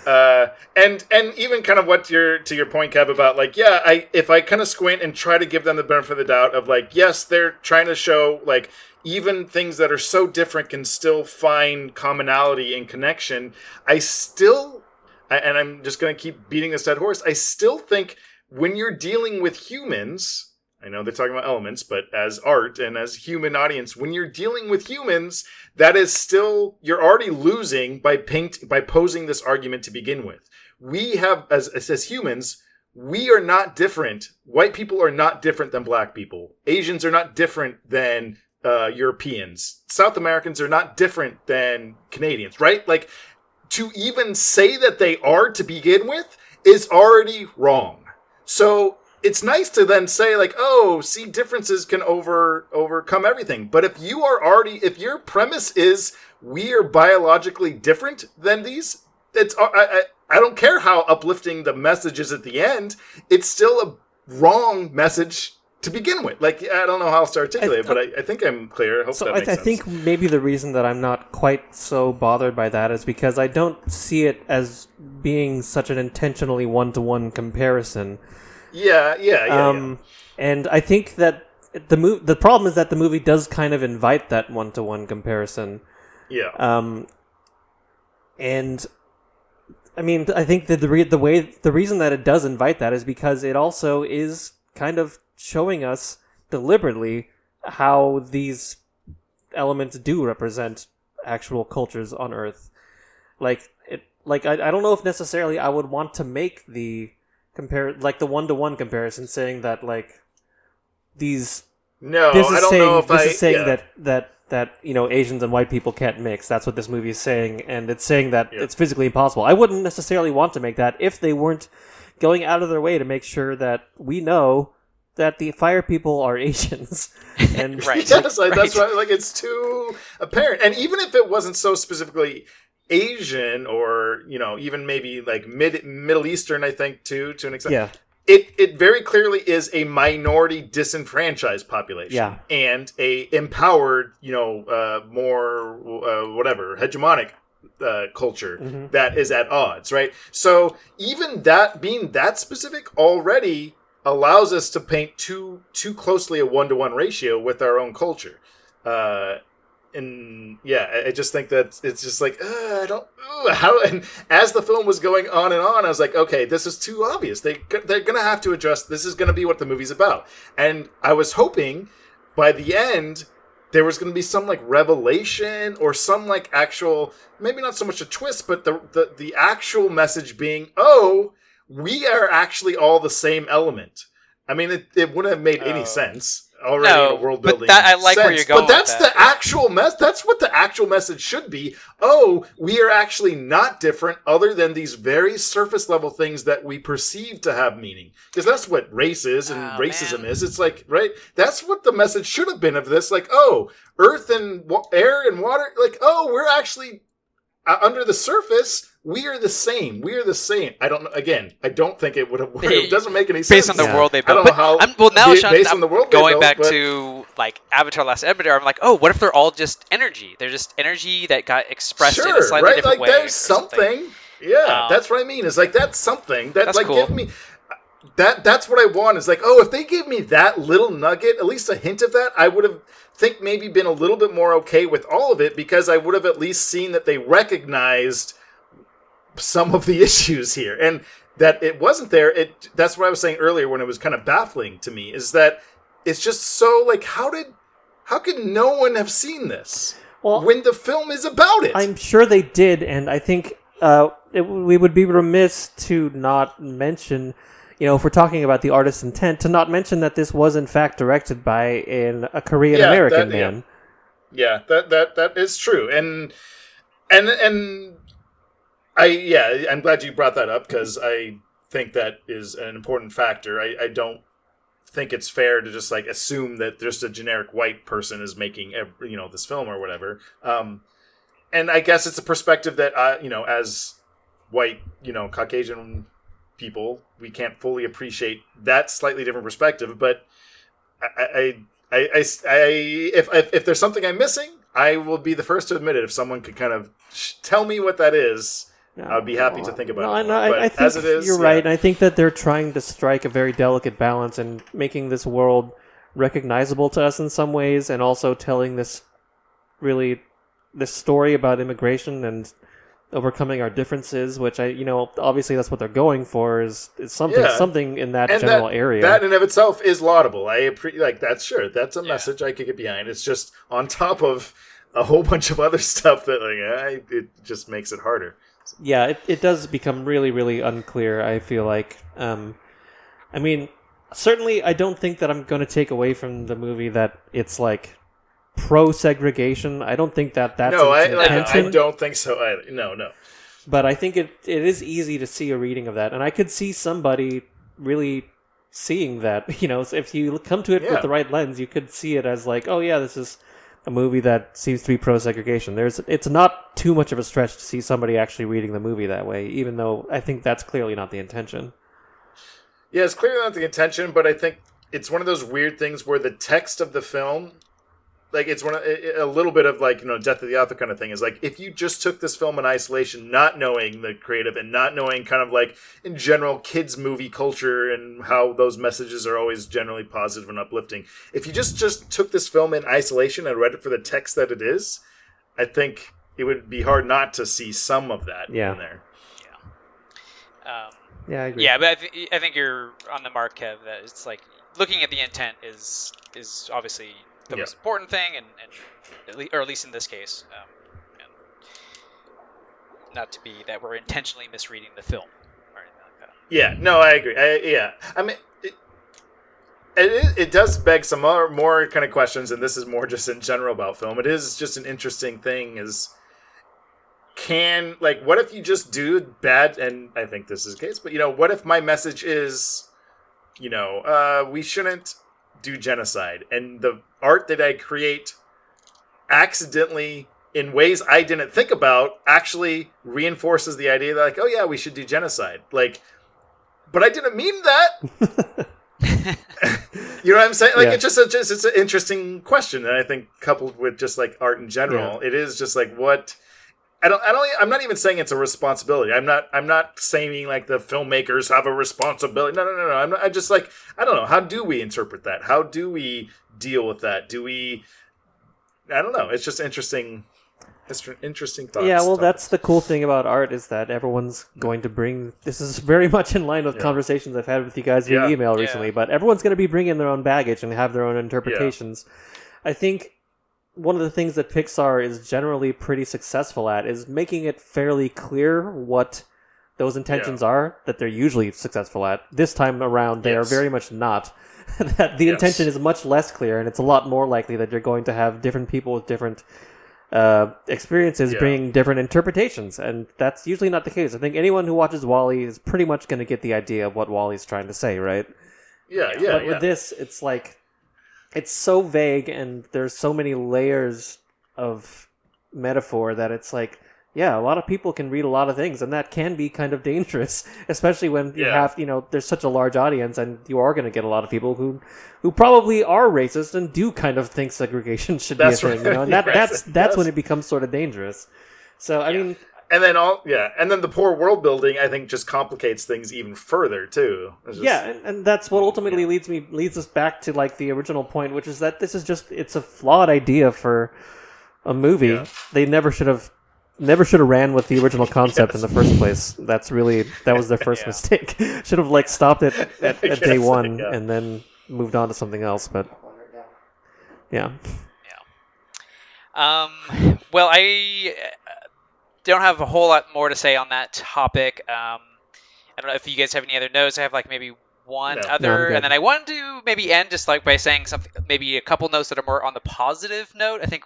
uh, and and even kind of what your to your point, Kev, about like yeah, I if I kind of squint and try to give them the benefit of the doubt of like yes, they're trying to show like even things that are so different can still find commonality and connection. I still, and I'm just going to keep beating this dead horse. I still think when you're dealing with humans. I know they're talking about elements, but as art and as human audience, when you're dealing with humans, that is still you're already losing by paint by posing this argument to begin with. We have as as, humans, we are not different. White people are not different than black people. Asians are not different than uh, Europeans. South Americans are not different than Canadians, right? Like to even say that they are to begin with is already wrong. So it's nice to then say like, oh, see, differences can over overcome everything. But if you are already, if your premise is we are biologically different than these, it's uh, I I, I don't care how uplifting the message is at the end. It's still a wrong message to begin with. Like I don't know how else to articulate it, but I, I think I'm clear. I hope So that I, makes I sense. think maybe the reason that I'm not quite so bothered by that is because I don't see it as being such an intentionally one-to-one comparison. Yeah, yeah, yeah. um, and I think that the move. The problem is that the movie does kind of invite that one-to-one comparison. yeah. yeah. Um, and I mean, I think that the re- the way the reason that it does invite that is because it also is kind of showing us deliberately how these elements do represent actual cultures on Earth. Like it, like I, I don't know if necessarily I would want to make the compare like the one to one comparison, saying that like these no, this Oh, I is don't saying know if this I is saying yeah. that that that you know Asians and white people can't mix. That's what this movie is saying, and it's saying that Yeah. it's physically impossible. I wouldn't necessarily want to make that if they weren't going out of their way to make sure that we know that the fire people are Asians. And Right. yes, like, that's right. right. Like it's too apparent. And even if it wasn't so specifically Asian or you know even maybe like mid Middle Eastern, I think too to an extent. yeah, It it very clearly is a minority disenfranchised population. Yeah. And a empowered, you know, uh, more uh, whatever hegemonic uh, culture Mhm. that is at odds, right? So even that being that specific already allows us to paint too too closely a one to one ratio with our own culture. Uh, and yeah, I, just think that it's just like uh, I don't uh, how. And as the film was going on and on, I was like, okay, this is too obvious. They they're gonna have to address. This is gonna be what the movie's about. And I was hoping by the end there was going to be some like revelation or some like actual maybe not so much a twist but the, the the actual message being oh we are actually all the same element i mean it, it wouldn't have made any Oh. sense already No, in a world but building that- I like where sense. you're going but that's that. the actual mess that's what the actual message should be oh we are actually not different other than these very surface level things that we perceive to have meaning because that's what race is and Oh, racism man. is it's like right that's what the message should have been of this like oh earth and wa- air and water like oh we're actually uh, under the surface we are the same we are the same i don't know again i don't think it would have it doesn't make any sense based on the Yeah. world they I don't built. know But how- I'm, well, now, Sean, based I'm on the world going built, back but- to like Avatar: Last Airbender. I'm like, oh, what if they're all just energy? They're just energy that got expressed in a sure slightly right different like way. there's or something, yeah Um, that's what i mean is like that's something that That's like cool. give me that that's what i want is like oh if they gave me that little nugget at least a hint of that i would have think maybe been a little bit more okay with all of it because i would have at least seen that they recognized some of the issues here and that it wasn't there it that's what i was saying earlier when it was kind of baffling to me is that it's just so like how did how could no one have seen this well, when the film is about it I'm sure they did, and I think uh, it, we would be remiss to not mention, you know, if we're talking about the artist's intent, to not mention that this was in fact directed by an, a Korean American yeah. man. Yeah, that that that is true, and and and I yeah, I'm glad you brought that up because I think that is an important factor. I, I don't think it's fair to just like assume that just a generic white person is making ev- you know this film or whatever. Um, and I guess it's a perspective that you know as white you know Caucasian people we can't fully appreciate that slightly different perspective, but I, I, I, I, I- if, if if there's something I'm missing, I will be the first to admit it. If someone could kind of tell me what that is, I'd be happy to think about no, it. No, more. I, But I think as it is, you're yeah. right, and I think that they're trying to strike a very delicate balance and making this world recognizable to us in some ways, and also telling this really this story about immigration and overcoming our differences. Which I, you know, obviously that's what they're going for is, is something Yeah. something in that and general that, area. That in of itself is laudable. I appre- like that's sure that's a message I could get behind. It's just on top of a whole bunch of other stuff that like I, it just makes it harder. Yeah, it, it does become really, really unclear. I feel like, um, I mean, certainly, I don't think that I'm going to take away from the movie that it's like pro segregation. I don't think that that's no, I, intention. I don't think so. Either. No, no. But I think it it is easy to see a reading of that, and I could see somebody really seeing that. You know, if you come to it Yeah. with the right lens, you could see it as like, oh yeah, this is a movie that seems to be pro segregation. There's it's not too much of a stretch to see somebody actually reading the movie that way, even though I think that's clearly not the intention. Yeah, it's clearly not the intention, but I think it's one of those weird things where the text of the film, like it's one of, a a little bit of like you know death of the author kind of thing is like if you just took this film in isolation, not knowing the creative and not knowing kind of like in general kids movie culture and how those messages are always generally positive and uplifting. If you just just took this film in isolation and read it for the text that it is, I think it would be hard not to see some of that Yeah. in there. Um, Yeah, I agree. yeah, but I, th- I think you're on the mark, Kev. That it's like looking at the intent is is obviously the Yeah. most important thing, and, and at le- or at least in this case, um, and not to be that we're intentionally misreading the film or anything like that. Yeah, no, I agree. I, yeah, I mean, it, it, it does beg some more, more kind of questions, and this is more just in general about film. It is just an interesting thing. Is can like what if you just do bad? And I think this is the case, but you know, what if my message is, you know, uh, we shouldn't do genocide, and the art that I create accidentally in ways I didn't think about actually reinforces the idea that like, oh yeah, we should do genocide. Like, but I didn't mean that. you know what I'm saying? Like, Yeah. it's just a, just it's an interesting question, and I think coupled with just like art in general, it is just like what. I don't. I don't. I'm not even saying it's a responsibility. I'm not. I'm not saying like the filmmakers have a responsibility. No, no, no, no. I'm, not, I'm just like I don't know. How do we interpret that? How do we deal with that? Do we? I don't know. It's just interesting. Interesting thoughts. yeah, well, topics. that's the cool thing about art is that everyone's going to bring. This is very much in line with Yeah. conversations I've had with you guys via Yeah. email Yeah. recently. But everyone's going to be bringing their own baggage and have their own interpretations. I think one of the things that Pixar is generally pretty successful at is making it fairly clear what those intentions are that they're usually successful at. This time around, they Yes. are very much not. that the Yes. intention is much less clear, and it's a lot more likely that you're going to have different people with different uh, experiences Yeah. bringing different interpretations, and that's usually not the case. I think anyone who watches WALL-E is pretty much going to get the idea of what WALL-E's trying to say, right? yeah, yeah, but yeah. with this, it's like it's so vague, and there's so many layers of metaphor that it's like, yeah, a lot of people can read a lot of things, and that can be kind of dangerous, especially when you Yeah. have, you know, there's such a large audience, and you are going to get a lot of people who, who probably are racist and do kind of think segregation should That's be a thing, you know, and that, that's that's when it becomes sort of dangerous. So I mean, and then all yeah, and then the poor world building I think just complicates things even further too. Just- yeah, and, and that's what ultimately leads me leads us back to like the original point, which is that this is just it's a flawed idea for a movie. Yeah. They never should have never should have ran with the original concept in the first place. That's really that was their first Yeah. mistake. should have like stopped it at, at day Yes, one yeah. and then moved on to something else. But yeah, yeah, Um, well, I don't have a whole lot more to say on that topic. Um, I don't know if you guys have any other notes. I have like maybe one No. No, other, good. and then I wanted to maybe end just like by saying something, maybe a couple notes that are more on the positive note. I think,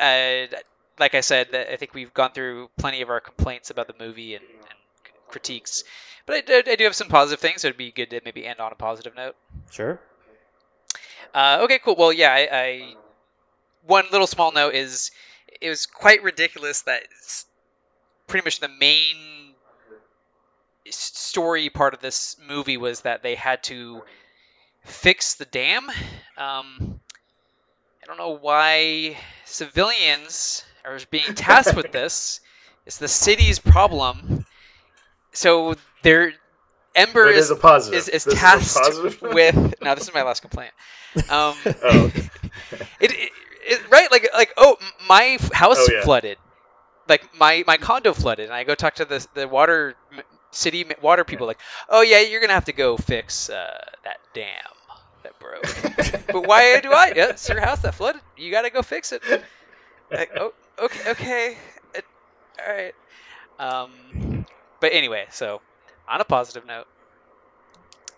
uh, like I said, that I think we've gone through plenty of our complaints about the movie and, and critiques, but I, do- I do have some positive things. So it'd be good to maybe end on a positive note. Sure. Uh, okay, cool. Well, yeah, I, I one little small note is it was quite ridiculous that pretty much the main story part of this movie was that they had to fix the dam. Um, I don't know why civilians are being tasked with this. It's the city's problem. So they're Ember is is a positive. is, is tasked positive? with. Now this is my last complaint. Um, Oh, okay. it, it, it right like like oh my house Oh, yeah. flooded, like my my condo flooded, and I go talk to the the water city water people like oh yeah you're gonna have to go fix uh, that dam that broke. but why do I? Yeah, it's your house that flooded. You got to go fix it. Like, oh, okay, okay, it, all right. Um, but anyway, so on a positive note,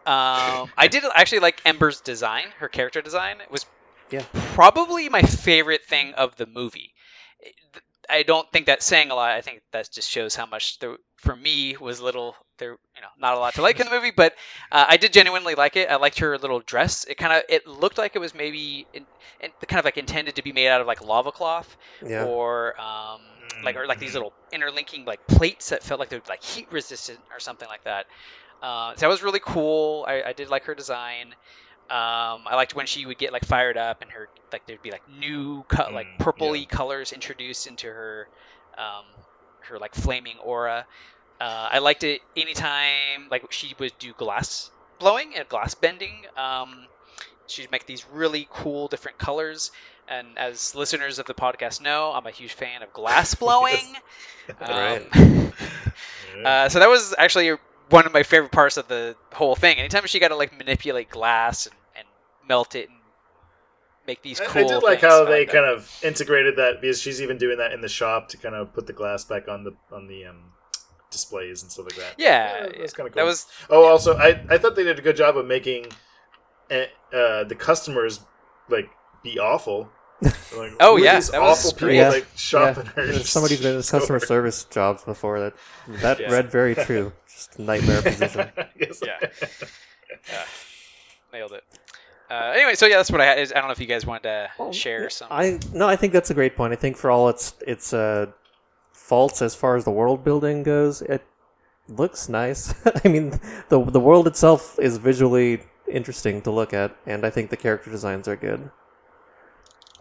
um, I did actually like Ember's design. Her character design was Yeah. probably my favorite thing of the movie. I don't think that's saying a lot. I think that just shows how much there, for me was little there, you know, not a lot to like in the movie. But uh, I did genuinely like it. I liked her little dress. It kind of it looked like it was maybe in, in, kind of like intended to be made out of like lava cloth Yeah. or um, like or like these Mhm. little interlinking like plates that felt like they're like heat resistant or something like that. Uh, so that was really cool. I, I did like her design. Um, I liked when she would get like fired up and her like there'd be like new like Mm, purpley yeah. colors introduced into her um, her like flaming aura. Uh, I liked it anytime like she would do glass blowing and glass bending. Um, she'd make these really cool different colors. And as listeners of the podcast know, I'm a huge fan of glass blowing. Right. Um, Yeah. uh, so that was actually one of my favorite parts of the whole thing. Anytime she got to like manipulate glass and, and melt it and make these cool. I did like how they kind of integrated that because she's even doing that in the shop to kind of put the glass back on the on the um, displays and stuff like that. Yeah, that was kind of cool. that was Oh, also, I I thought they did a good job of making uh, uh, the customers like be awful. Like, Oh, who are yeah, these that was awful people great. Yeah. like shop in somebody who's been in store. customer service jobs before that that Yeah. read very true. Just a nightmare position. Yes. Yeah. nailed it. Uh, anyway, so yeah, that's what I had. I don't know if you guys wanted to Well, share some. I no, I think that's a great point. I think for all its its uh, faults as far as the world building goes, it looks nice. I mean, the the world itself is visually interesting to look at, and I think the character designs are good.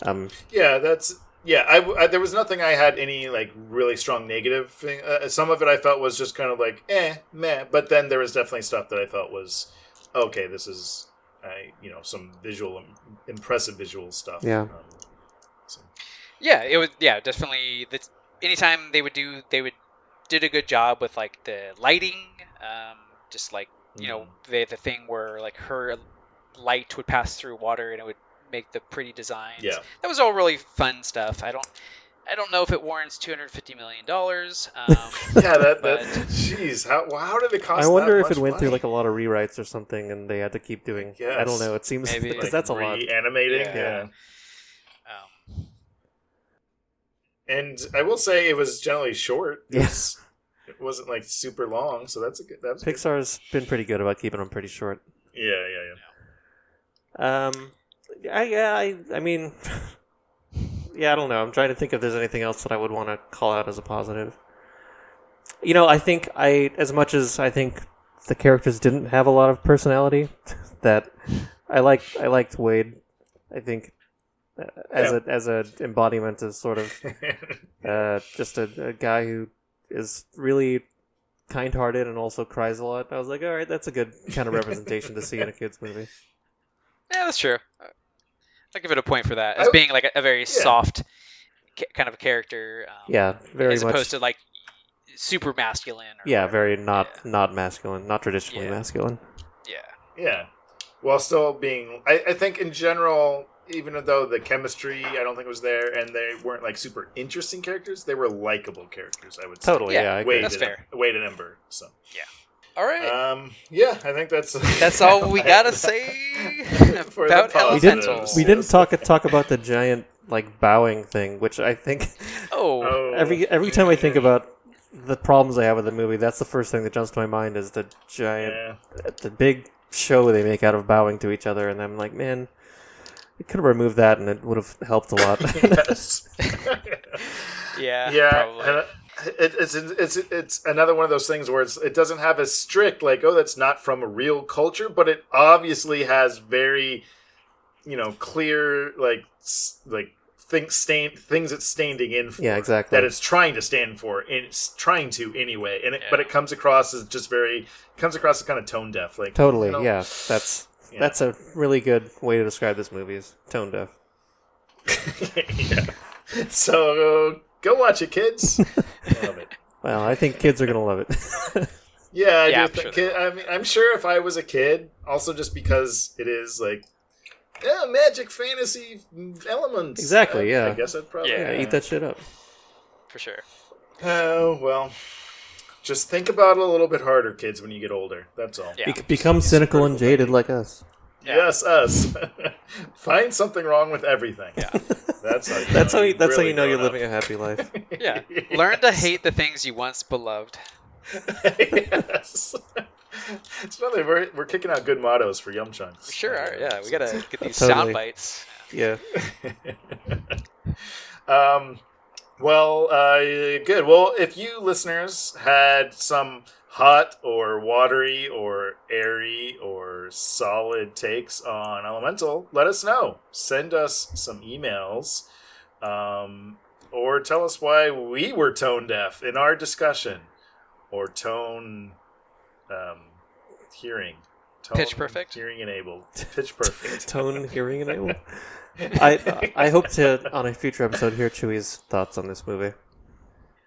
Um, Yeah, that's yeah. I, I- there was nothing I had any like really strong negative thing. Uh, some of it I felt was just kind of like eh, meh. But then there was definitely stuff that I felt was okay. This is I you know some visual impressive visual stuff. Yeah. Um, so. yeah, it was. Yeah, definitely. The, anytime they would do, they would did a good job with like the lighting. Um, just like you know, Mhm. the the thing where like her light would pass through water and it would make the pretty designs. Yeah. that was all really fun stuff. I don't. I don't know if it warrants two hundred fifty million dollars. Um, Yeah, that, that jeez, how how did it cost? I wonder that if it much went through like a lot of rewrites or something, and they had to keep doing. I don't know. It seems because Like, that's a lot. reanimating. Yeah. yeah. um, And I will say it was generally short. Yes. It wasn't like super long, so that's a good. That was a good- Pixar's been pretty good about keeping them pretty short. Yeah, yeah, yeah. Um, I, yeah, I, I mean, yeah, I don't know. I'm trying to think if there's anything else that I would want to call out as a positive. You know, I think I, as much as I think the characters didn't have a lot of personality, that I like I liked Wade. I think uh, as Yeah. a as a embodiment of sort of uh, just a, a guy who is really kind-hearted and also cries a lot. I was like, all right, that's a good kind of representation to see in a kids movie. yeah, that's true. I'll give it a point for that as I- being like a, a very soft ca- kind of a character. Um, Yeah, very as much. opposed to like super masculine. Or Yeah, whatever. very not Yeah. not masculine, not traditionally Yeah. masculine. Yeah. Yeah. While still being, I, I think in general, even though the chemistry I don't think was there, and they weren't like super interesting characters, they were likable characters. I would say. Totally, Yeah, yeah. I agree. Wade That's and, fair. Wade and Ember. So, All right. um, yeah, I think that's That's all we gotta say For the about we didn't. We didn't talk talk about the giant like bowing thing, which I think Oh, Oh, every every time I think about the problems I have with the movie, that's the first thing that jumps to my mind is the giant, yeah. the big show they make out of bowing to each other, and I'm like, man, you could have removed that, and it would have helped a lot. yes. yeah, yeah, probably. And, it, it's it's it's another one of those things where it's it doesn't have a strict like oh that's not from a real culture, but it obviously has very you know clear like like things stain things it's standing in for. Yeah, exactly. That it's trying to stand for, and it's trying to anyway, and it, but it comes across as just very comes across as kind of tone deaf, like totally, you know, yeah. That's Yeah. that's a really good way to describe this movie is tone deaf. yeah. So go watch it, kids. I love it. Well, I think kids are gonna love it. Yeah, I Yeah, do I'm think. sure kid, I mean, I'm sure if I was a kid, also just because it is like, yeah, magic fantasy elements. Exactly, I- yeah. I guess I'd probably Yeah. yeah, eat that shit up. for sure. Oh well, just think about it a little bit harder, kids, when you get older. That's all. Yeah. Be- become cynical and jaded like us. Yeah. Yes, us. Find something wrong with everything. Yeah. That's how you That's know how you, you've that's how really you know you're grown up. living a happy life. Yeah. Learn to hate the things you once beloved. yes. It's another. We're, we're kicking out good mottos for Yum Chunks. We sure are. Yeah, we gotta get these Totally. sound bites. Yeah. um, well, uh, good. Well, if you listeners had some hot or watery or airy or solid takes on Elemental, let us know. Send us some emails, um, or tell us why we were tone deaf in our discussion, or tone um, hearing. Tone Pitch perfect? Hearing enabled. Pitch perfect. Tone, hearing, and able. I I hope to on a future episode hear Chewie's thoughts on this movie.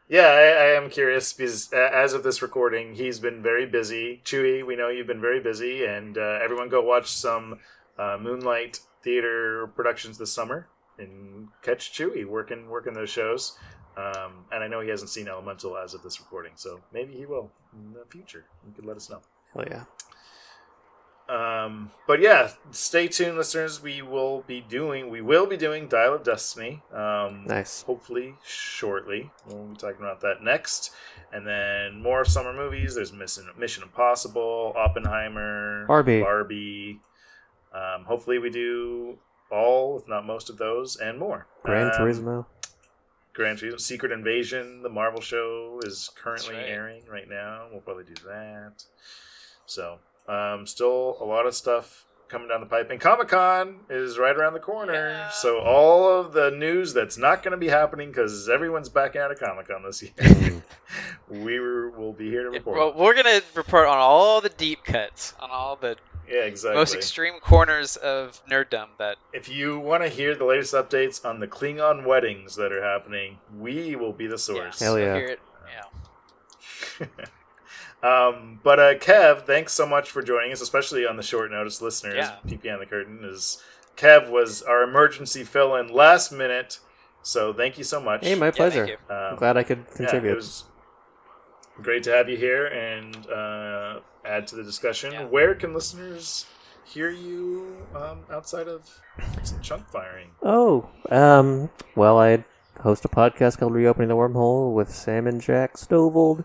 Yeah, I, I am curious because uh, as of this recording, he's been very busy. Chewy, we know you've been very busy, and uh, everyone go watch some uh, Moonlight Theater productions this summer and catch Chewy working working those shows. Um, and I know he hasn't seen Elemental as of this recording, so maybe he will in the future. You could let us know. Hell yeah. Um, but yeah, stay tuned, listeners. We will be doing we will be doing Dial of Destiny. Um, Nice. hopefully shortly. We'll be talking about that next. And then more summer movies. There's Mission, Mission Impossible, Oppenheimer, Barbie. Barbie. Um, hopefully we do all, if not most of those, and more. Gran Um, Turismo. Gran Turismo, Secret Invasion, the Marvel show is currently right. airing right now. We'll probably do that. So, um, still a lot of stuff coming down the pipe, and Comic Con is right around the corner. Yeah. So, all of the news that's not going to be happening because everyone's back out of Comic Con this year, we will be here to report. well, we're gonna report on all the deep cuts, on all the yeah, exactly. most extreme corners of nerddom that if you want to hear the latest updates on the Klingon weddings that are happening, we will be the source. Hell you'll yeah. hear it, yeah. um, but uh, Kev, thanks so much for joining us, especially on the short notice listeners. Yeah. PP on the curtain is Kev was our emergency fill in last minute, so thank you so much. Hey, my Yeah, pleasure. thank you. Um, I'm glad I could yeah, contribute. it was great to have you here and uh, add to the discussion. Yeah. Where can listeners hear you um, outside of some chunk firing? Oh, um, well, I host a podcast called Reopening the Wormhole with Sam and Jack Stovold,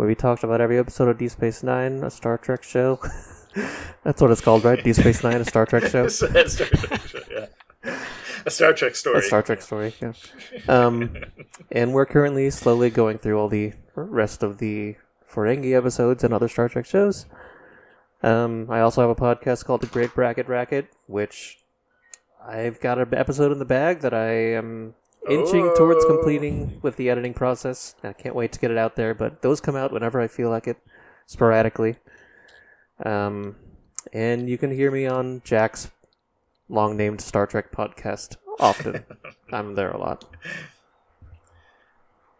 where we talked about every episode of Deep Space Nine, a Star Trek show. That's what it's called, right? Deep Space Nine, a Star Trek show. A Star Trek show, yeah. A Star Trek story. A Star Trek story, yeah. Um, and we're currently slowly going through all the rest of the Ferengi episodes and other Star Trek shows. Um, I also have a podcast called The Great Bracket Racket, which I've got an episode in the bag that I am inching towards Oh. completing with the editing process. I can't wait to get it out there, but those come out whenever I feel like it, sporadically. Um, and you can hear me on Jack's long named Star Trek podcast often. I'm there a lot.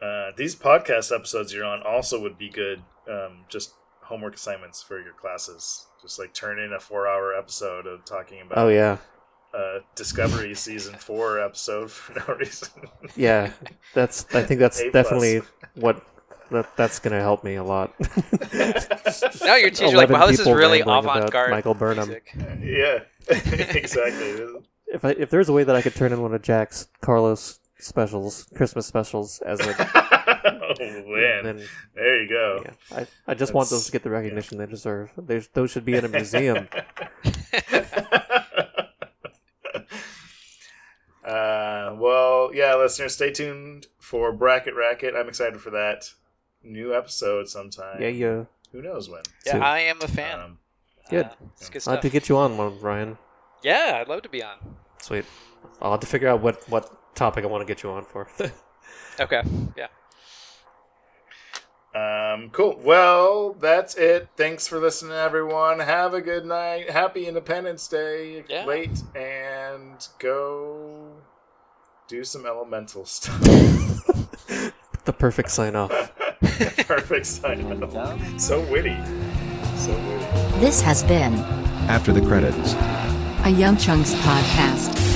Uh, these podcast episodes you're on also would be good. Um, just homework assignments for your classes. Just like turn in a four-hour episode of talking about Oh yeah, a Discovery season four episode for no reason. Yeah, that's. I think that's A plus. definitely what that, that's going to help me a lot. No, your teacher like, 11 wow, this is really avant-garde Michael Burnham. music. yeah, exactly. If I, if there's a way that I could turn in one of Jack's Carlos specials, Christmas specials, as a oh man, then there you go. yeah, I, I just want those to get the recognition they deserve. There's, those should be in a museum. Uh, well, yeah, listeners, stay tuned for Bracket Racket. I'm excited for that new episode sometime. yeah, yeah. Who knows when? Yeah, Soon. I am a fan. Um, Good. Uh, good I'll have to get you on one, Ryan. Yeah, I'd love to be on. Sweet. I'll have to figure out what, what topic I want to get you on for. Okay. Yeah. Um, cool. Well, that's it. Thanks for listening, everyone. Have a good night. Happy Independence Day. Yeah. Late and go do some elemental stuff. the perfect sign off. Perfect sign off. So witty. So witty. This has been After the credits. a Yum Chunks podcast.